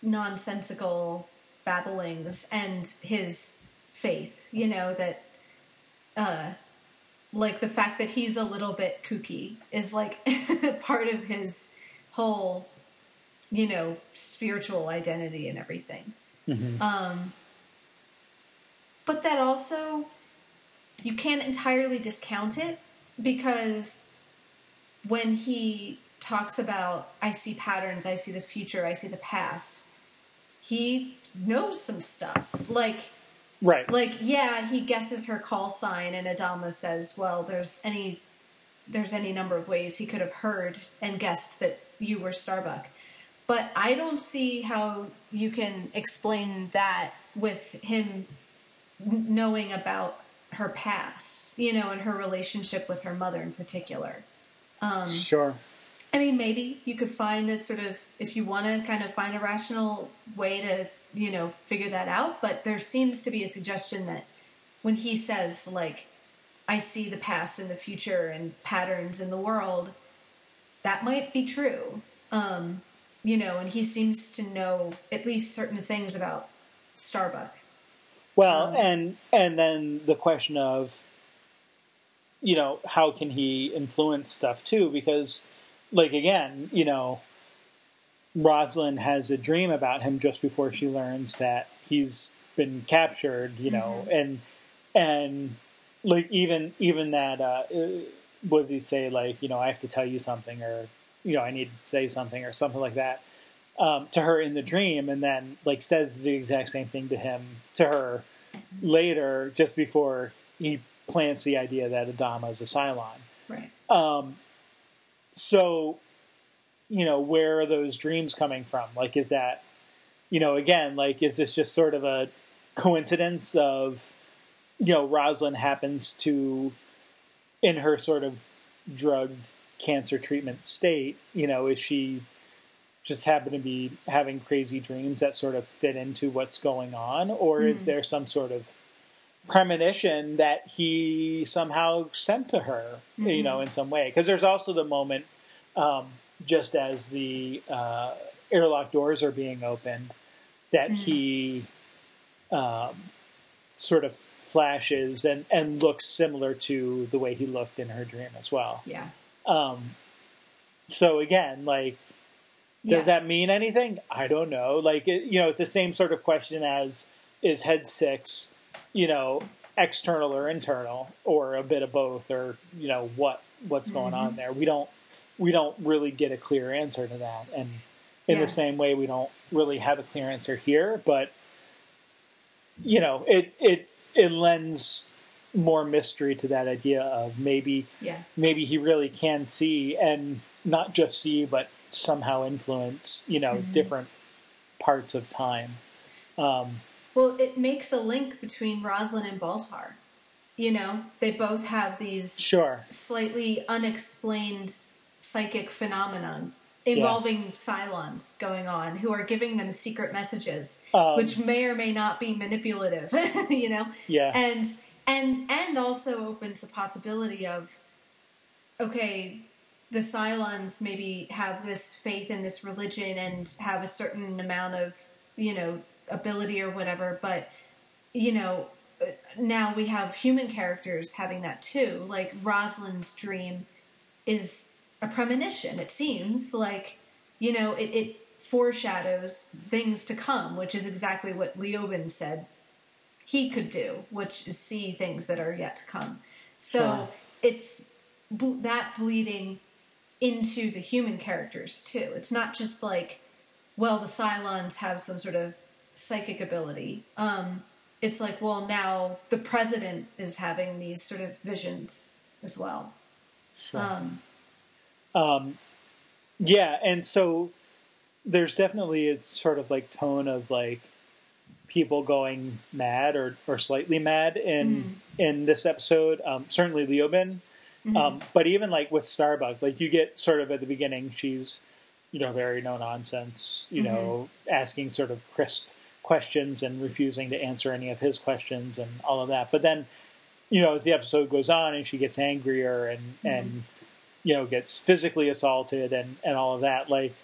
nonsensical babblings and his faith. You know that, uh, like the fact that he's a little bit kooky is like part of his whole, you know, spiritual identity and everything. Um, but that also you can't entirely discount it because when he talks about I see patterns, I see the future, I see the past, he knows some stuff. Like Right. like yeah, he guesses her call sign and Adama says, "Well, there's any there's any number of ways he could have heard and guessed that you were Starbuck." But I don't see how you can explain that with him knowing about her past, you know, and her relationship with her mother in particular. sure. I mean, maybe you could find a sort of, if you want to kind of find a rational way to, you know, figure that out. But there seems to be a suggestion that when he says, like, I see the past and the future and patterns in the world, that might be true. Um, you know, and he seems to know at least certain things about Starbuck. Well, Um, and and then the question of, you know, how can he influence stuff too? Because, like again, you know, Rosalind has a dream about him just before she learns that he's been captured. You know, and and like even even that uh, uh, does he say? Like you know, I have to tell you something, or you know, I need to say something, or something like that. Um, to her in the dream, and then like says the exact same thing to him to her later, just before he plants the idea that Adama is a Cylon. Right. So, you know, where are those dreams coming from? Like, is that, you know, again, like, is this just sort of a coincidence of, you know, Rosalind happens to, in her sort of drugged cancer treatment state, you know, is she just happen to be having crazy dreams that sort of fit into what's going on? Or is there some sort of premonition that he somehow sent to her, you know, in some way? Because there's also the moment, um, just as the uh, airlock doors are being opened, that he um, sort of flashes and, and looks similar to the way he looked in her dream as well. Yeah. Um, so again, like, does Yeah. that mean anything? I don't know. Like, it, you know, it's the same sort of question as is head six, you know, external or internal, or a bit of both, or you know what what's going on mm-hmm. there. We don't we don't really get a clear answer to that, and in Yeah. the same way, we don't really have a clear answer here. But you know, it it it lends more mystery to that idea of maybe Yeah. maybe he really can see and not just see but somehow influence you know different parts of time um, Well, it makes a link between Rosalind and Baltar. You know, they both have these sure slightly unexplained psychic phenomenon involving Cylons going on who are giving them secret messages, Um, which may or may not be manipulative. you know, yeah and and and also opens the possibility of okay the cylons maybe have this faith in this religion and have a certain amount of you know ability or whatever but you know now we have human characters having that too. Like rosalind's dream is a premonition it seems. Like you know it, it foreshadows things to come which is exactly what leoben said he could do, which is see things that are yet to come. So Sure. it's ble- that bleeding into the human characters too. It's not just like, well, the Cylons have some sort of psychic ability. Um, it's like, well, now the president is having these sort of visions as well. sure. Um, yeah and so there's definitely a sort of like tone of like people going mad or, or slightly mad in in this episode um, certainly leoben um, but even like with starbuck like you get sort of at the beginning she's you know very no nonsense you know asking sort of crisp questions and refusing to answer any of his questions and all of that. But then you know as the episode goes on and she gets angrier and and you know gets physically assaulted and and all of that like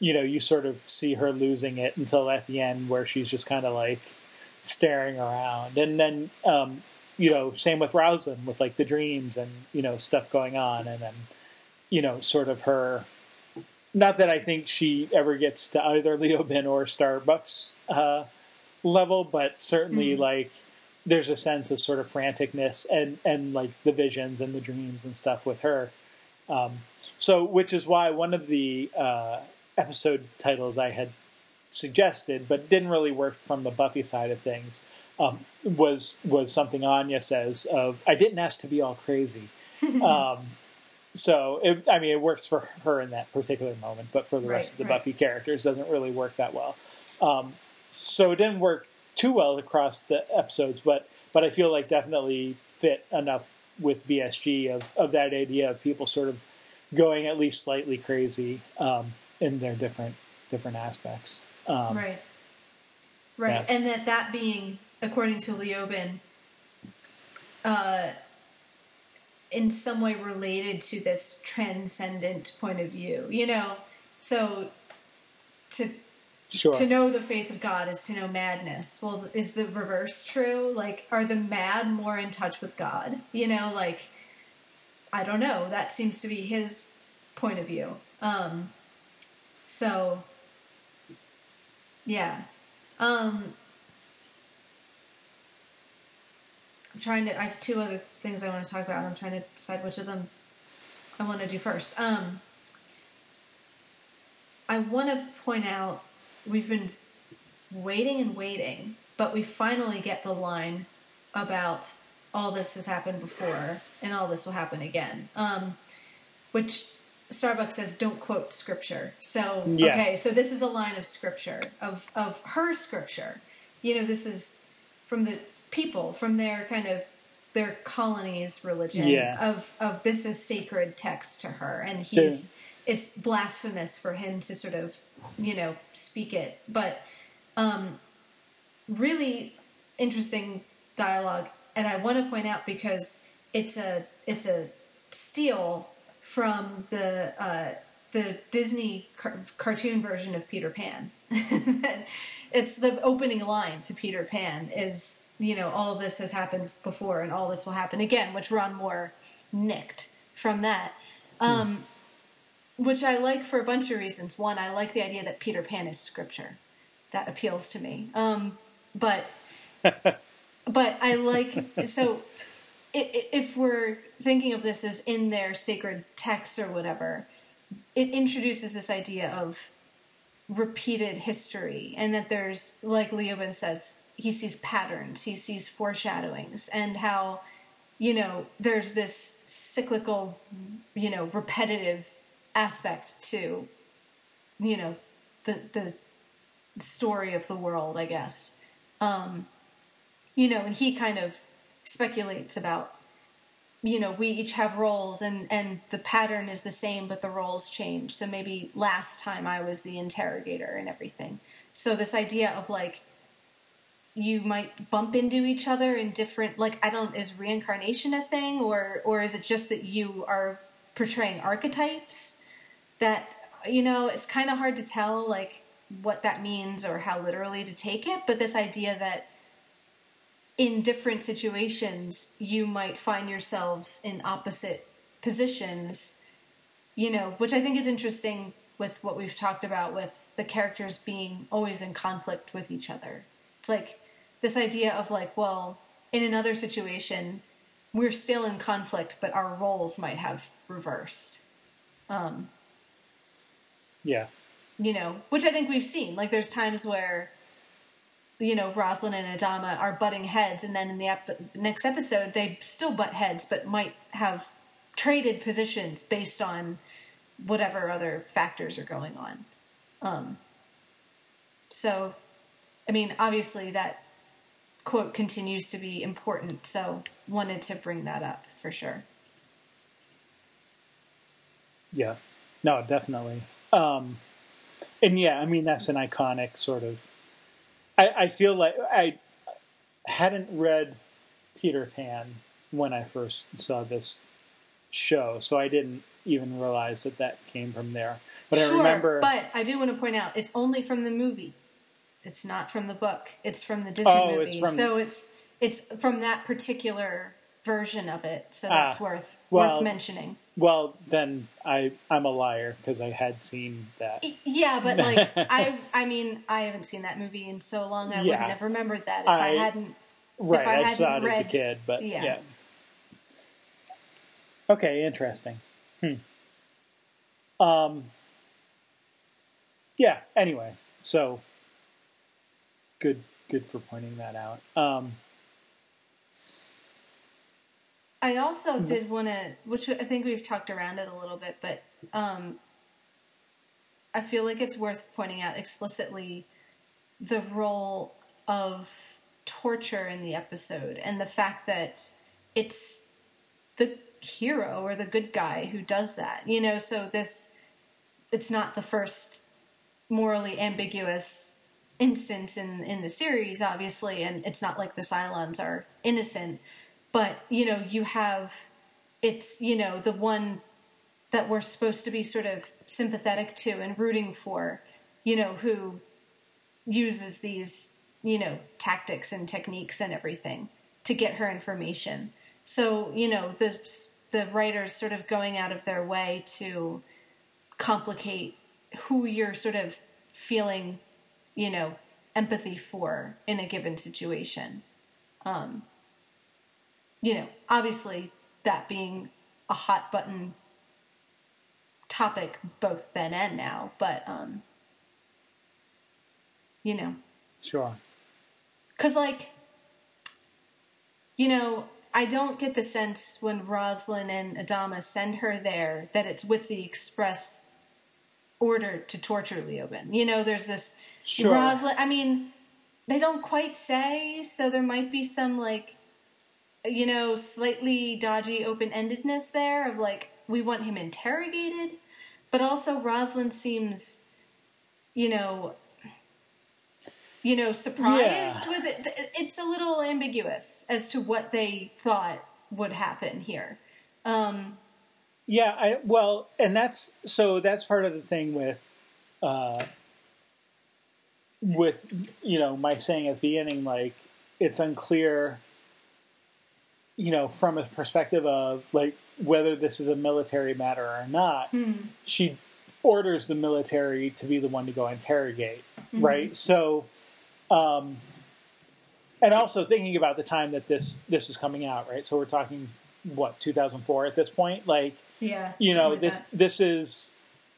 you know you sort of see her losing it until at the end where she's just kind of like staring around and then um you know same with Rosalind with like the dreams and you know stuff going on and then you know sort of her not that I think she ever gets to either Leoben or Starbuck's uh, level, but certainly like there's a sense of sort of franticness and and like the visions and the dreams and stuff with her. Um, so, which is why one of the uh, episode titles I had suggested, but didn't really work from the Buffy side of things, um, was was something Anya says of "I didn't ask to be all crazy." um, so, it, I mean, it works for her in that particular moment, but for the rest of the right. Buffy characters, doesn't really work that well. Um, so, it didn't work too well across the episodes, but but I feel like definitely fit enough with BSG of of that idea of people sort of going at least slightly crazy um, in their different different aspects. Um, right. Right. Yeah. And that that being, according to Leoben, uh, in some way related to this transcendent point of view. You know, so to Sure. to know the face of God is to know madness. Well, is the reverse true? Like, are the mad more in touch with God? You know, like, I don't know. That seems to be his point of view. Um, so, yeah. Um, I'm trying to. I have two other things I want to talk about. and I'm trying to decide which of them I want to do first. Um, I want to point out we've been waiting and waiting, but we finally get the line about all this has happened before and all this will happen again. Um, which Starbucks says don't quote scripture. So Yeah. okay, so this is a line of scripture of of her scripture. You know, this is from the people, from their kind of their colonies religion Yeah. of of this is sacred text to her and he's it's blasphemous for him to sort of you know speak it but um really interesting dialogue and i want to point out because it's a it's a steal from the uh the disney car- cartoon version of peter pan it's the opening line to peter pan is you know all this has happened before and all this will happen again which ron moore nicked from that um which I like for a bunch of reasons. One, I like the idea that Peter Pan is scripture. That appeals to me. Um, but but I like so if we're thinking of this as in their sacred texts or whatever, it introduces this idea of repeated history and that there's like Leoben says he sees patterns, he sees foreshadowings, and how you know there's this cyclical, you know, repetitive aspect to you know the the story of the world, I guess. Um, you know, and he kind of speculates about. You know we each have roles and and the pattern is the same but the roles change. So maybe last time i was the interrogator and everything. So this idea of like you might bump into each other in different like i don't is reincarnation a thing? Or or is it just that you are portraying archetypes that you know it's kind of hard to tell like what that means or how literally to take it. But this idea that in different situations you might find yourselves in opposite positions you know which i think is interesting with what we've talked about with the characters being always in conflict with each other it's like this idea of like, well, in another situation, we're still in conflict, but our roles might have reversed. Um, yeah. You know, which I think we've seen. Like, there's times where, you know, Roslin and Adama are butting heads, and then in the ep- next episode, they still butt heads, but might have traded positions based on whatever other factors are going on. Um, so, I mean, obviously, that quote continues to be important. So wanted to bring that up for sure. Yeah, no, definitely. Um, and yeah, I mean that's an iconic sort of. I, I feel like I hadn't read Peter Pan when I first saw this show, so I didn't even realize that that came from there. But sure, I remember. But I do want to point out it's only from the movie. It's not from the book. It's from the Disney oh, movie. It's from... So it's it's from that particular version of it. So that's ah, worth well, worth mentioning. Well, then I I'm a liar because I had seen that. Yeah, but like I I mean I haven't seen that movie in so long. I yeah. wouldn't have remembered that if I, I hadn't. Right, I, I saw it read, as a kid, but yeah. yeah. Okay, interesting. Hmm. Um. Yeah. Anyway, so good good for pointing that out. Um, I also mm-hmm. did want to, which I think we've talked around it a little bit, but um, I feel like it's worth pointing out explicitly the role of torture in the episode and the fact that it's the hero or the good guy who does that. You know, so this, it's not the first morally ambiguous instance in in the series, obviously, and it's not like the Cylons are innocent, but you know, you have it's you know the one that we're supposed to be sort of sympathetic to and rooting for, you know, who uses these you know tactics and techniques and everything to get her information. So you know the the writers sort of going out of their way to complicate who you're sort of feeling you know, empathy for in a given situation. Um, you know, obviously that being a hot button topic both then and now, but um, you know, sure. Cause like, you know, I don't get the sense when Roslin and Adama send her there that it's with the express order to torture Leoben. You know, there's this Sure. Roslin, I mean, they don't quite say, so there might be some like, you know, slightly dodgy open endedness there of like, we want him interrogated, but also Roslin seems, you know, you know, surprised yeah. with it. It's a little ambiguous as to what they thought would happen here. Um, yeah, I well, and that's so that's part of the thing with uh, with you know my saying at the beginning like it's unclear you know from a perspective of like whether this is a military matter or not mm. she orders the military to be the one to go interrogate mm-hmm. right so um and also thinking about the time that this this is coming out, right? So we're talking what 2004 at this point, like Yeah. you know like this that. this is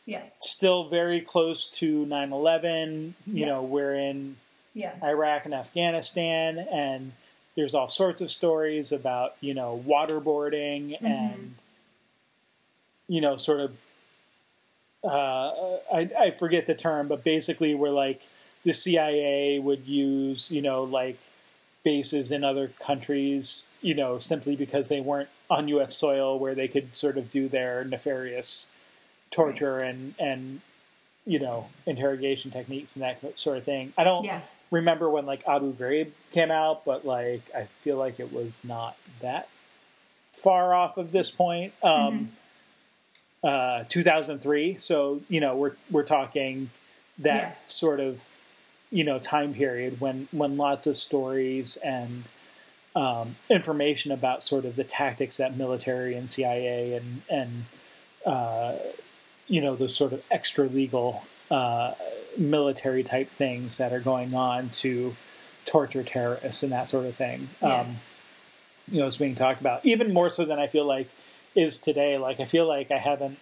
Yeah. still very close to 9/11. You Yeah. know, we're in Yeah. Iraq and Afghanistan, and there's all sorts of stories about you know waterboarding Mm-hmm. and you know sort of uh, I, I forget the term, but basically where like the CIA would use you know like bases in other countries, you know, simply because they weren't on U.S. soil where they could sort of do their nefarious torture and and you know interrogation techniques and that sort of thing. I don't Yeah. Remember when like Abu Ghraib came out, but like I feel like it was not that far off of this point. Um, uh, 2003, so you know we're we're talking that Yeah. sort of you know time period when when lots of stories and um, information about sort of the tactics that military and CIA and and uh, you know those sort of extra legal uh, military type things that are going on to torture terrorists and that sort of thing. Yeah. Um, you know, is being talked about even more so than I feel like is today. Like I feel like I haven't,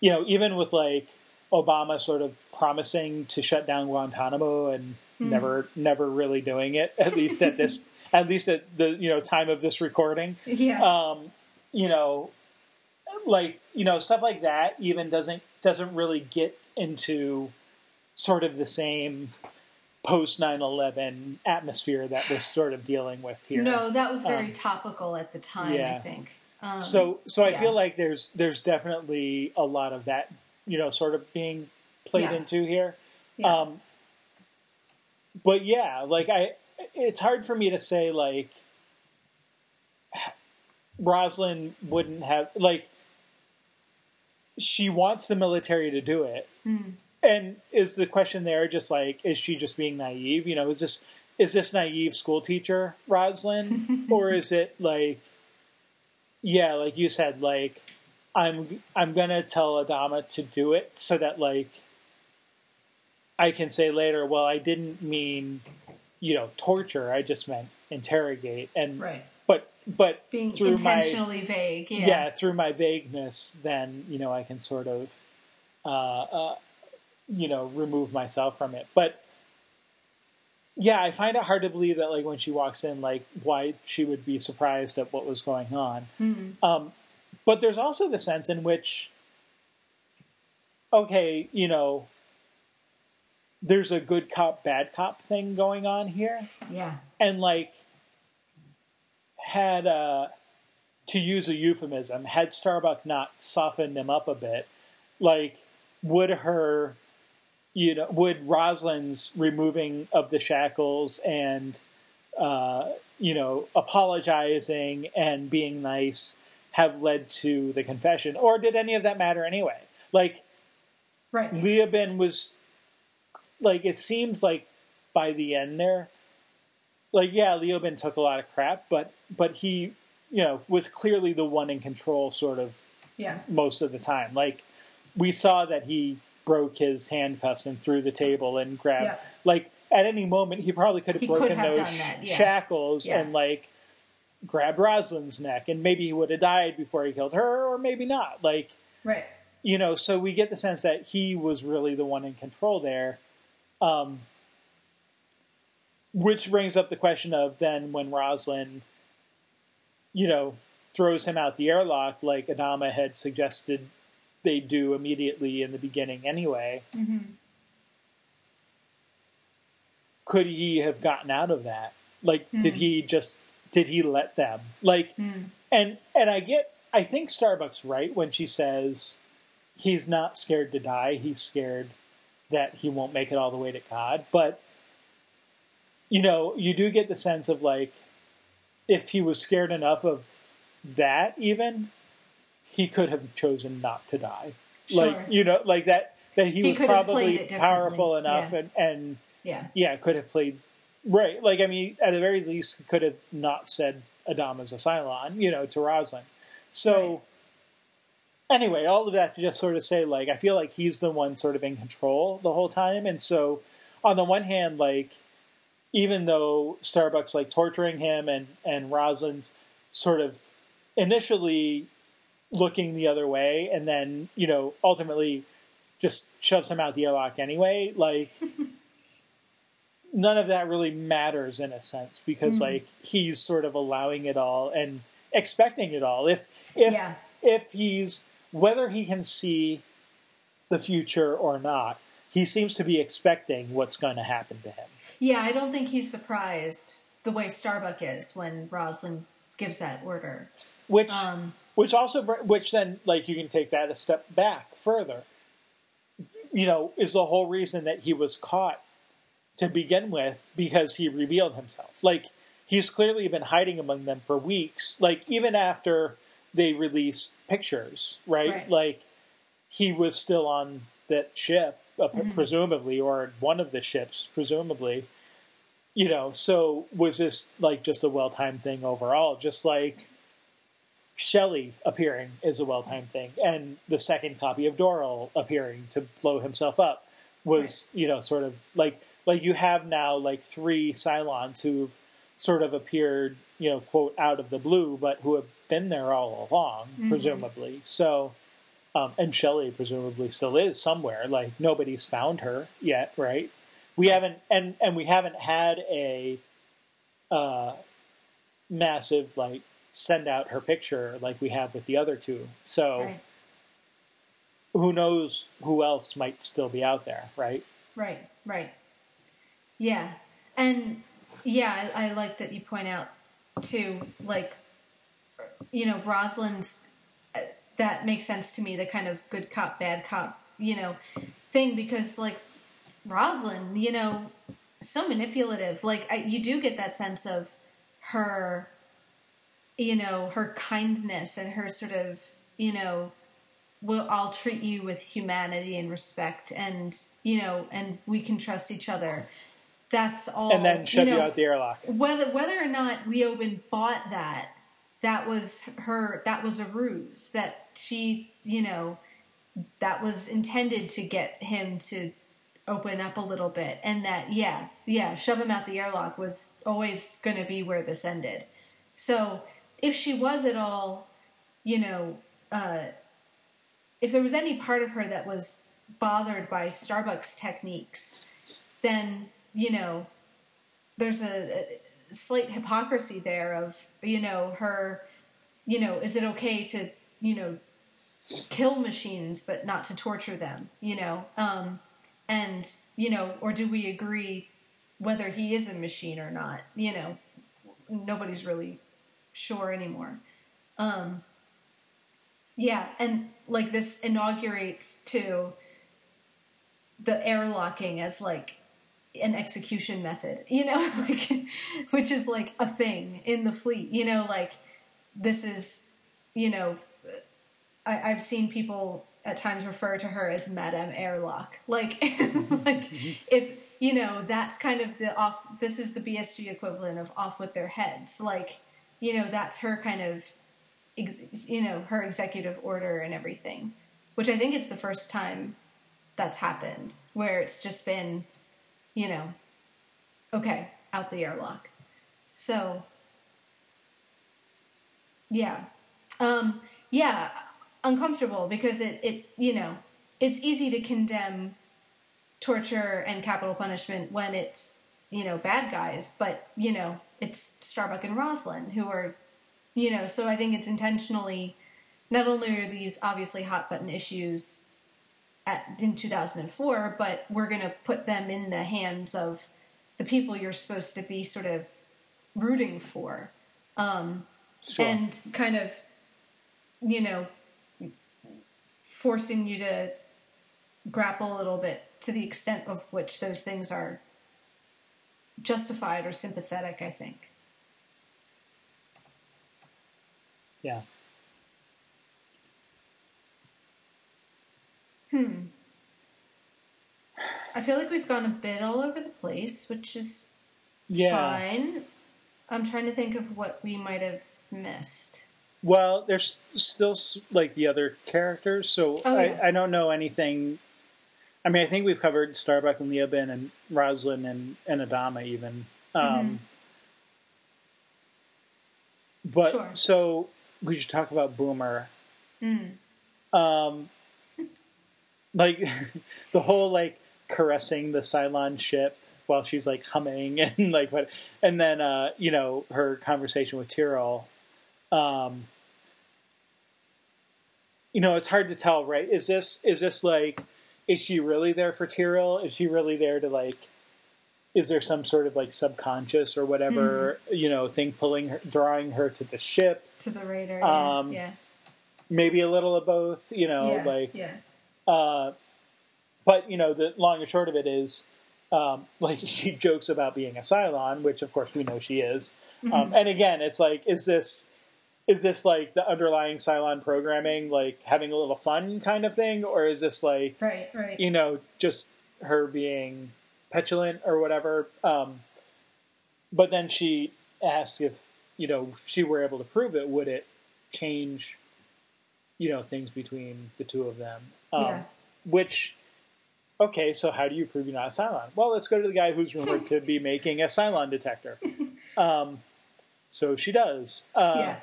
you know, even with like Obama sort of promising to shut down Guantanamo and never never really doing it at least at this at least at the you know time of this recording Yeah. um, you know, like you know stuff like that even doesn't doesn't really get into sort of the same post 9-11 atmosphere that we're sort of dealing with here. no, that was very um, topical at the time. I think. Um, So so I yeah. feel like there's there's definitely a lot of that you know sort of being played Yeah. into here. Yeah. Um, but yeah, like I, it's hard for me to say like Rosalind wouldn't have like she wants the military to do it, Hmm. And is the question there just like is she just being naive? You know, is this is this naive school teacher Rosalind, or is it like yeah, like you said, like I'm I'm gonna tell Adama to do it so that like I can say later, well, I didn't mean you know torture. I just meant interrogate, and right. but but Being through my intentionally vague. Yeah. yeah. through my vagueness, then you know I can sort of uh, uh, you know remove myself from it, but. Yeah, I find it hard to believe that, like, when she walks in, like, why she would be surprised at what was going on. Mhm. Um, but there's also the sense in which, okay, you know, there's a good cop, bad cop thing going on here. Yeah. And, like, had, uh, to use a euphemism, had Starbuck not softened him up a bit, like, would her, you know, would Rosalind's removing of the shackles and, uh, you know, apologizing and being nice have led to the confession, or did any of that matter anyway? Like Right. Leoben was, like it seems like by the end there, like yeah, Leoben took a lot of crap, but but he, you know, was clearly the one in control, sort of Yeah. most of the time. Like we saw that he broke his handcuffs and threw the table and grabbed Yeah. like at any moment he probably could have He broken have those that, yeah. shackles Yeah. and like grabbed Rosalind's neck and maybe he would have died before he killed her or maybe not. Like Right. you know, so we get the sense that he was really the one in control there. Um, which brings up the question of then when Roslin, you know, throws him out the airlock, like Adama had suggested they do immediately in the beginning anyway. hmm Could he have gotten out of that? Like, did Hmm. he just did he let them? Like, Mm. and and I get I think Starbucks right when she says he's not scared to die, he's scared that he won't make it all the way to God. But you know, you do get the sense of like if he was scared enough of that even, he could have chosen not to die. Sure. Like, you know, like that that he, He was probably played it differently, powerful enough yeah. and and Yeah. yeah, could have played right. Like I mean, at the very least, he could have not said Adama's a Cylon, you know, to Roslin. So anyway, all of that to just sort of say, like, I feel like he's the one sort of in control the whole time, and so on the one hand, like, even though Starbuck's like torturing him and and Roslin's sort of initially looking the other way and then you know ultimately just shoves him out the airlock anyway like none of that really matters in a sense because mm-hmm. like he's sort of allowing it all and expecting it all if if yeah. if he's whether he can see the future or not he seems to be expecting what's going to happen to him yeah i don't think he's surprised the way starbuck is when roslin gives that order which um, which also which then like you can take that a step back further. You know is the whole reason that he was caught to begin with because he revealed himself. Like he's clearly been hiding among them for weeks. Like even after they released pictures right, right. like he was still on that ship uh, mm-hmm. presumably or one of the ships presumably. You know so was this like just a well-timed thing overall? Just like Shelley appearing is a well timed thing, and the second copy of Doral appearing to blow himself up was, right. you know, sort of like like you have now like three Cylons who've sort of appeared, you know, quote out of the blue, but who have been there all along, mm-hmm. presumably. So, um, and Shelley presumably still is somewhere. Like nobody's found her yet, right? We haven't, and and we haven't had a uh, massive like send out her picture like we have with the other two. So right. who knows who else might still be out there, right? Right, right. Yeah. And yeah, I, I like that you point out too, like, you know, Roslin's, uh, that makes sense to me, the kind of good cop, bad cop, you know, thing, because like Roslin, you know, so manipulative. Like, I, you do get that sense of her you know, her kindness and her sort of, you know, we'll I'll treat you with humanity and respect and, you know, and we can trust each other. That's all. And then shove you, know, you out the airlock. Whether whether or not Leoben bought that, that was her. That was a ruse. That she, you know, that was intended to get him to open up a little bit, and that yeah, yeah, shove him out the airlock was always going to be where this ended. So if she was at all, you know, uh, if there was any part of her that was bothered by Starbuck's techniques, then, you know, there's a, a slight hypocrisy there of, you know, her, you know, is it okay to, you know, kill machines but not to torture them, you know? Um, and, you know, or do we agree whether he is a machine or not? You know, nobody's really sure anymore. Um, yeah, and like this inaugurates to the airlocking as like an execution method, you know, like which is like a thing in the fleet, you know, like this is, you know, I, I've seen people at times refer to her as Madame Airlock, like, like if you know that's kind of the off. This is the BSG equivalent of off with their heads, like you know, that's her kind of, you know, her executive order and everything, which I think it's the first time that's happened where it's just been, you know, okay, out the airlock. So, yeah. Um, yeah, uncomfortable because it, it, you know, it's easy to condemn torture and capital punishment when it's, you know, bad guys, but, you know, it's Starbuck and Roslin who are, you know, so I think it's intentionally. Not only are these obviously hot button issues at, in 2004, but we're going to put them in the hands of the people you're supposed to be sort of rooting for, um, sure. and kind of, you know, forcing you to grapple a little bit to the extent of which those things are justified or sympathetic, I think. Yeah. Hmm. I feel like we've gone a bit all over the place, which is yeah. fine. I'm trying to think of what we might have missed. Well, there's still like the other characters, so oh, yeah. I, I don't know anything I mean, I think we've covered Starbuck and Leoben and Roslin and, and Adama even. Um, But Sure. so we should talk about Boomer. Um, like the whole like caressing the Cylon ship while she's like humming and like what, and then uh, you know her conversation with Tyrol. Um, you know, it's hard to tell, right? Is this is this like is she really there for Tyrol? Is she really there to like? Is there some sort of like subconscious or whatever you know thing pulling her, drawing her to the ship? To the radar. Um, yeah. Maybe a little of both. You know, Yeah. like yeah. uh, but you know, the long and short of it is, um, like she jokes about being a Cylon, which of course we know she is. Mm-hmm. Um, and again, it's like, is this is this like the underlying Cylon programming, like having a little fun kind of thing, or is this like Right. Right. you know just her being petulant or whatever? Um, but then she asks if you know if she were able to prove it, would it change you know things between the two of them? Um, Yeah. Which, okay, so how do you prove you're not a Cylon? Well, let's go to the guy who's rumored to be making a Cylon detector. Um, so she does. Uh, yeah.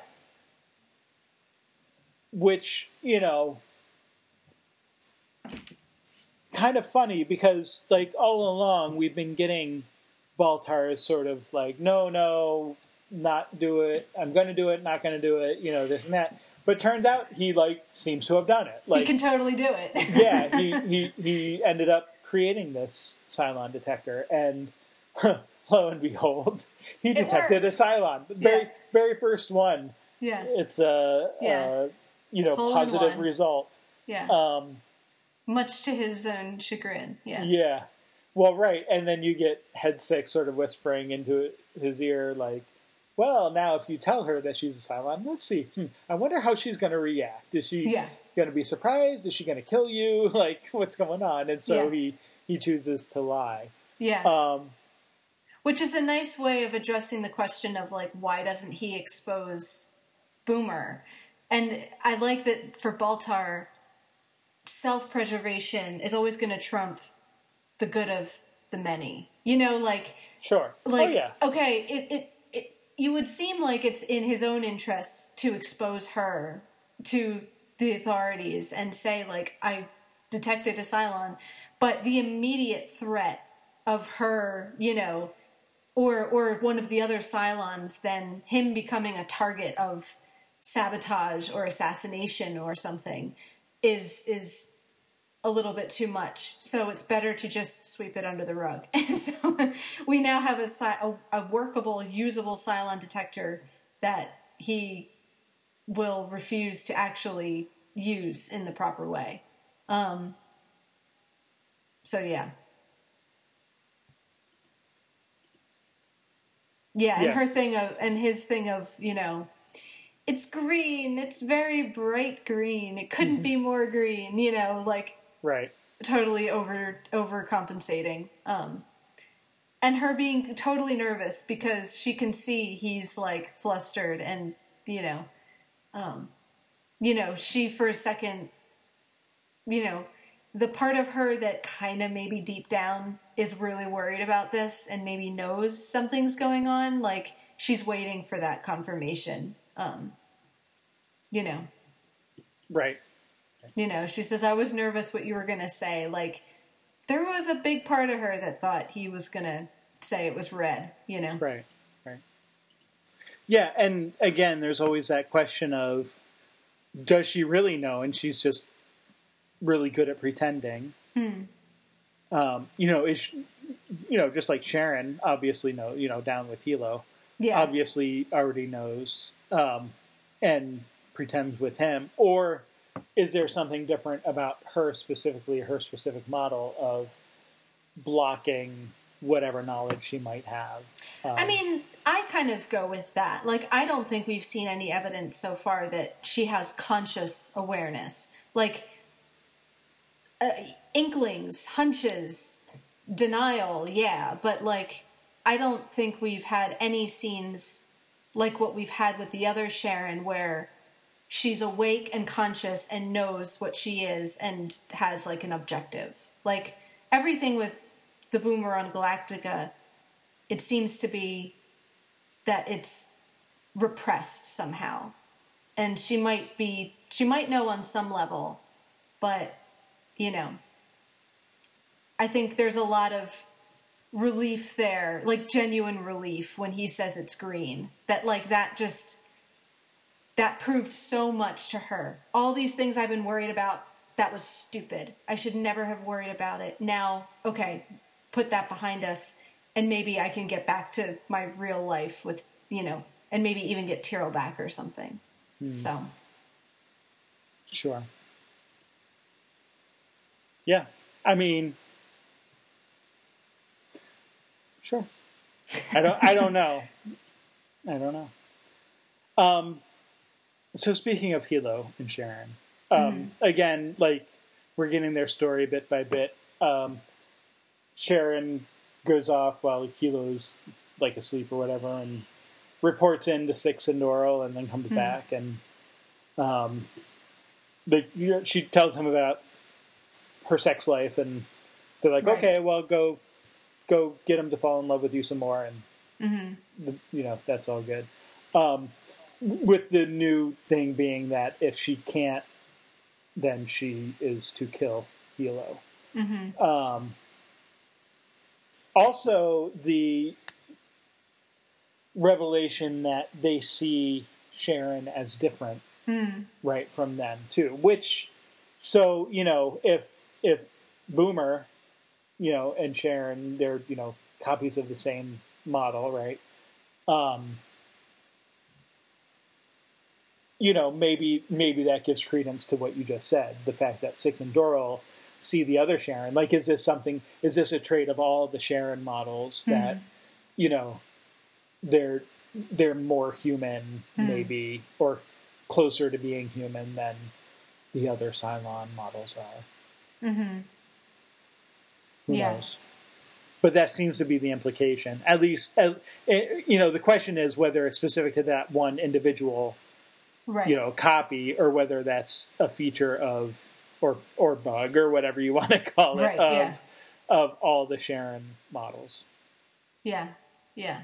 Which, you know, kind of funny because, like, all along we've been getting Baltar's sort of like, no, no, not do it. I'm going to do it, not going to do it, you know, this and that. But turns out he, like, seems to have done it. Like, he can totally do it. yeah, he, he, he ended up creating this Cylon detector, and lo and behold, he detected a. Cylon. The very, Yeah. very first one. yeah. It's a, Yeah. uh, you know, Hole positive result. Yeah. Um, Much to his own chagrin. Yeah. yeah. Well, right, and then you get Head Six sort of whispering into his ear, like, "Well, now if you tell her that she's a Cylon, let's see. Hmm, I wonder how she's going to react. Is she Yeah. going to be surprised? Is she going to kill you? Like, what's going on?" And so Yeah. he he chooses to lie. Yeah. Um, Which is a nice way of addressing the question of like why doesn't he expose Boomer? And I like that for Baltar, self-preservation is always going to trump the good of the many. You know, like sure. Oh, like oh yeah. okay, it, it it you would seem like it's in his own interest to expose her to the authorities and say like I detected a Cylon, but the immediate threat of her, you know, or or one of the other Cylons, then him becoming a target of sabotage or assassination or something is is a little bit too much. So it's better to just sweep it under the rug. And so we now have a, a, a workable, usable Cylon detector that he will refuse to actually use in the proper way. Um, so yeah. Yeah, and her thing of, and his thing of, you know, it's green, it's very bright green, it couldn't be more green, you know, like Right. totally over overcompensating. Um and her being totally nervous because she can see he's like flustered and you know um you know she for a second you know the part of her that kind of maybe deep down is really worried about this and maybe knows something's going on like she's waiting for that confirmation um you know Right. you know, she says, I was nervous what you were going to say. Like, there was a big part of her that thought he was going to say it was red, you know? Right. Right. Yeah, and again, there's always that question of does she really know? And she's just really good at pretending. Um, you know, is she- you know just like Sharon obviously know you know down with Helo Yeah. obviously already knows um, and pretends with him, or is there something different about her specifically, her specific model of blocking whatever knowledge she might have? Um, I mean, I kind of go with that. Like, I don't think we've seen any evidence so far that she has conscious awareness. Like, uh, inklings, hunches, denial, yeah, but like, I don't think we've had any scenes like what we've had with the other Sharon where she's awake and conscious and knows what she is and has like an objective. Like, everything with the Boomer on Galactica it seems to be that it's repressed somehow. And she might be, she might know on some level, but, you know, I think there's a lot of relief there, like genuine relief when he says it's green. That, like, that just, that proved so much to her. All these things I've been worried about, that was stupid. I should never have worried about it. Now, okay, put that behind us, and maybe I can get back to my real life with, you know, and maybe even get Tyrol back or something. Mm. So. Sure. Yeah. I mean, sure. I don't. I don't know. I don't know. Um. So speaking of Helo and Sharon, um, mm-hmm. again, like we're getting their story bit by bit. Um, Sharon goes off while Helo's like asleep or whatever, and reports in to Six and Doral, and then comes mm-hmm. back, and um, the, you know, she tells him about her sex life, and they're like, right. okay, well, go go get him to fall in love with you some more, and mm-hmm. you know that's all good. Um, with the new thing being that if she can't, then she is to kill Helo. Mm-hmm. Um, also, the revelation that they see Sharon as different, mm. right from them too. Which, so you know, if if Boomer, you know, and Sharon, they're you know copies of the same model, right? Um, you know, maybe maybe that gives credence to what you just said. The fact that Six and Doral see the other Sharon. Like, is this something? Is this a trait of all the Sharon models that, mm-hmm. you know, they're they're more human, mm-hmm. maybe, or closer to being human than the other Cylon models are. Mm-hmm. Who yeah. knows? But that seems to be the implication. At least, at, you know, the question is whether it's specific to that one individual, right. you know, copy, or whether that's a feature of or or bug or whatever you want to call it right, of yeah. of all the Sharon models. Yeah, yeah,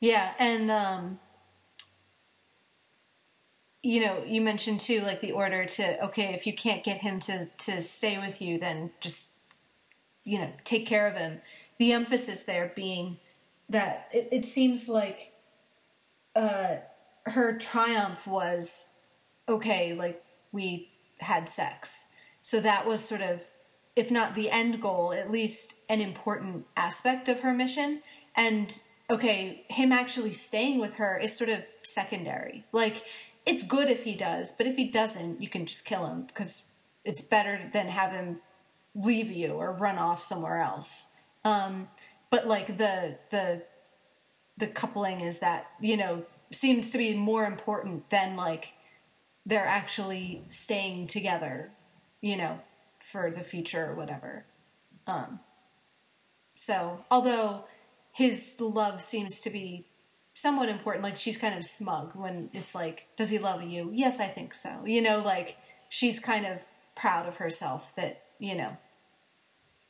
yeah, and um, you know, you mentioned too, like the order to okay, if you can't get him to to stay with you, then just you know take care of him. The emphasis there being that it, it seems like uh, her triumph was okay, like we had sex. So that was sort of, if not the end goal, at least an important aspect of her mission. And okay, him actually staying with her is sort of secondary. Like, it's good if he does, but if he doesn't, you can just kill him because it's better than have him leave you or run off somewhere else. Um, but like the the the coupling is that you know seems to be more important than like they're actually staying together, you know, for the future or whatever. Um, so, although his love seems to be somewhat important, like she's kind of smug when it's like, does he love you? Yes, I think so. You know, like she's kind of proud of herself that, you know,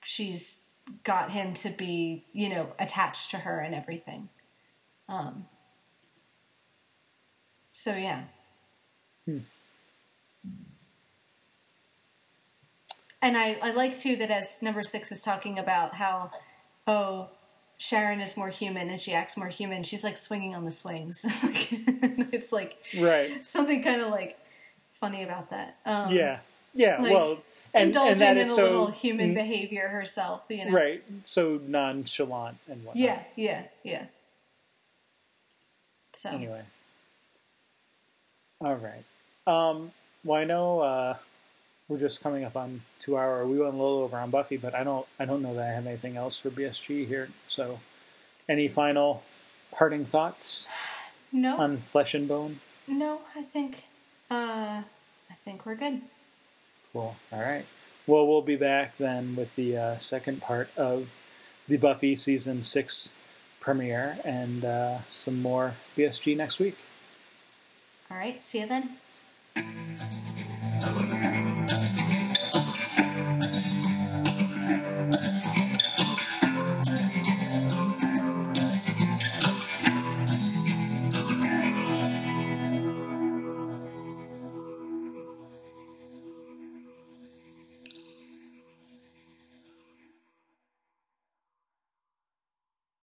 she's got him to be, you know, attached to her and everything. Um, so, yeah. Hmm. And I, I like too that as number six is talking about how, oh, Sharon is more human and she acts more human. She's like swinging on the swings. it's like right something kind of like funny about that. Um, yeah, yeah. Like, well, and, indulging and in a so, little human n- behavior herself. You know, right? So nonchalant and whatnot. Yeah, yeah, yeah. So anyway, all right. Um, well, I know uh, we're just coming up on two hour. We went a little over on Buffy, but I don't I don't know that I have anything else for BSG here. So, any final parting thoughts? No. On Flesh and Bone. No, I think uh, I think we're good. Cool. All right. Well, we'll be back then with the uh, second part of the Buffy season six premiere and uh, some more BSG next week. All right. See you then.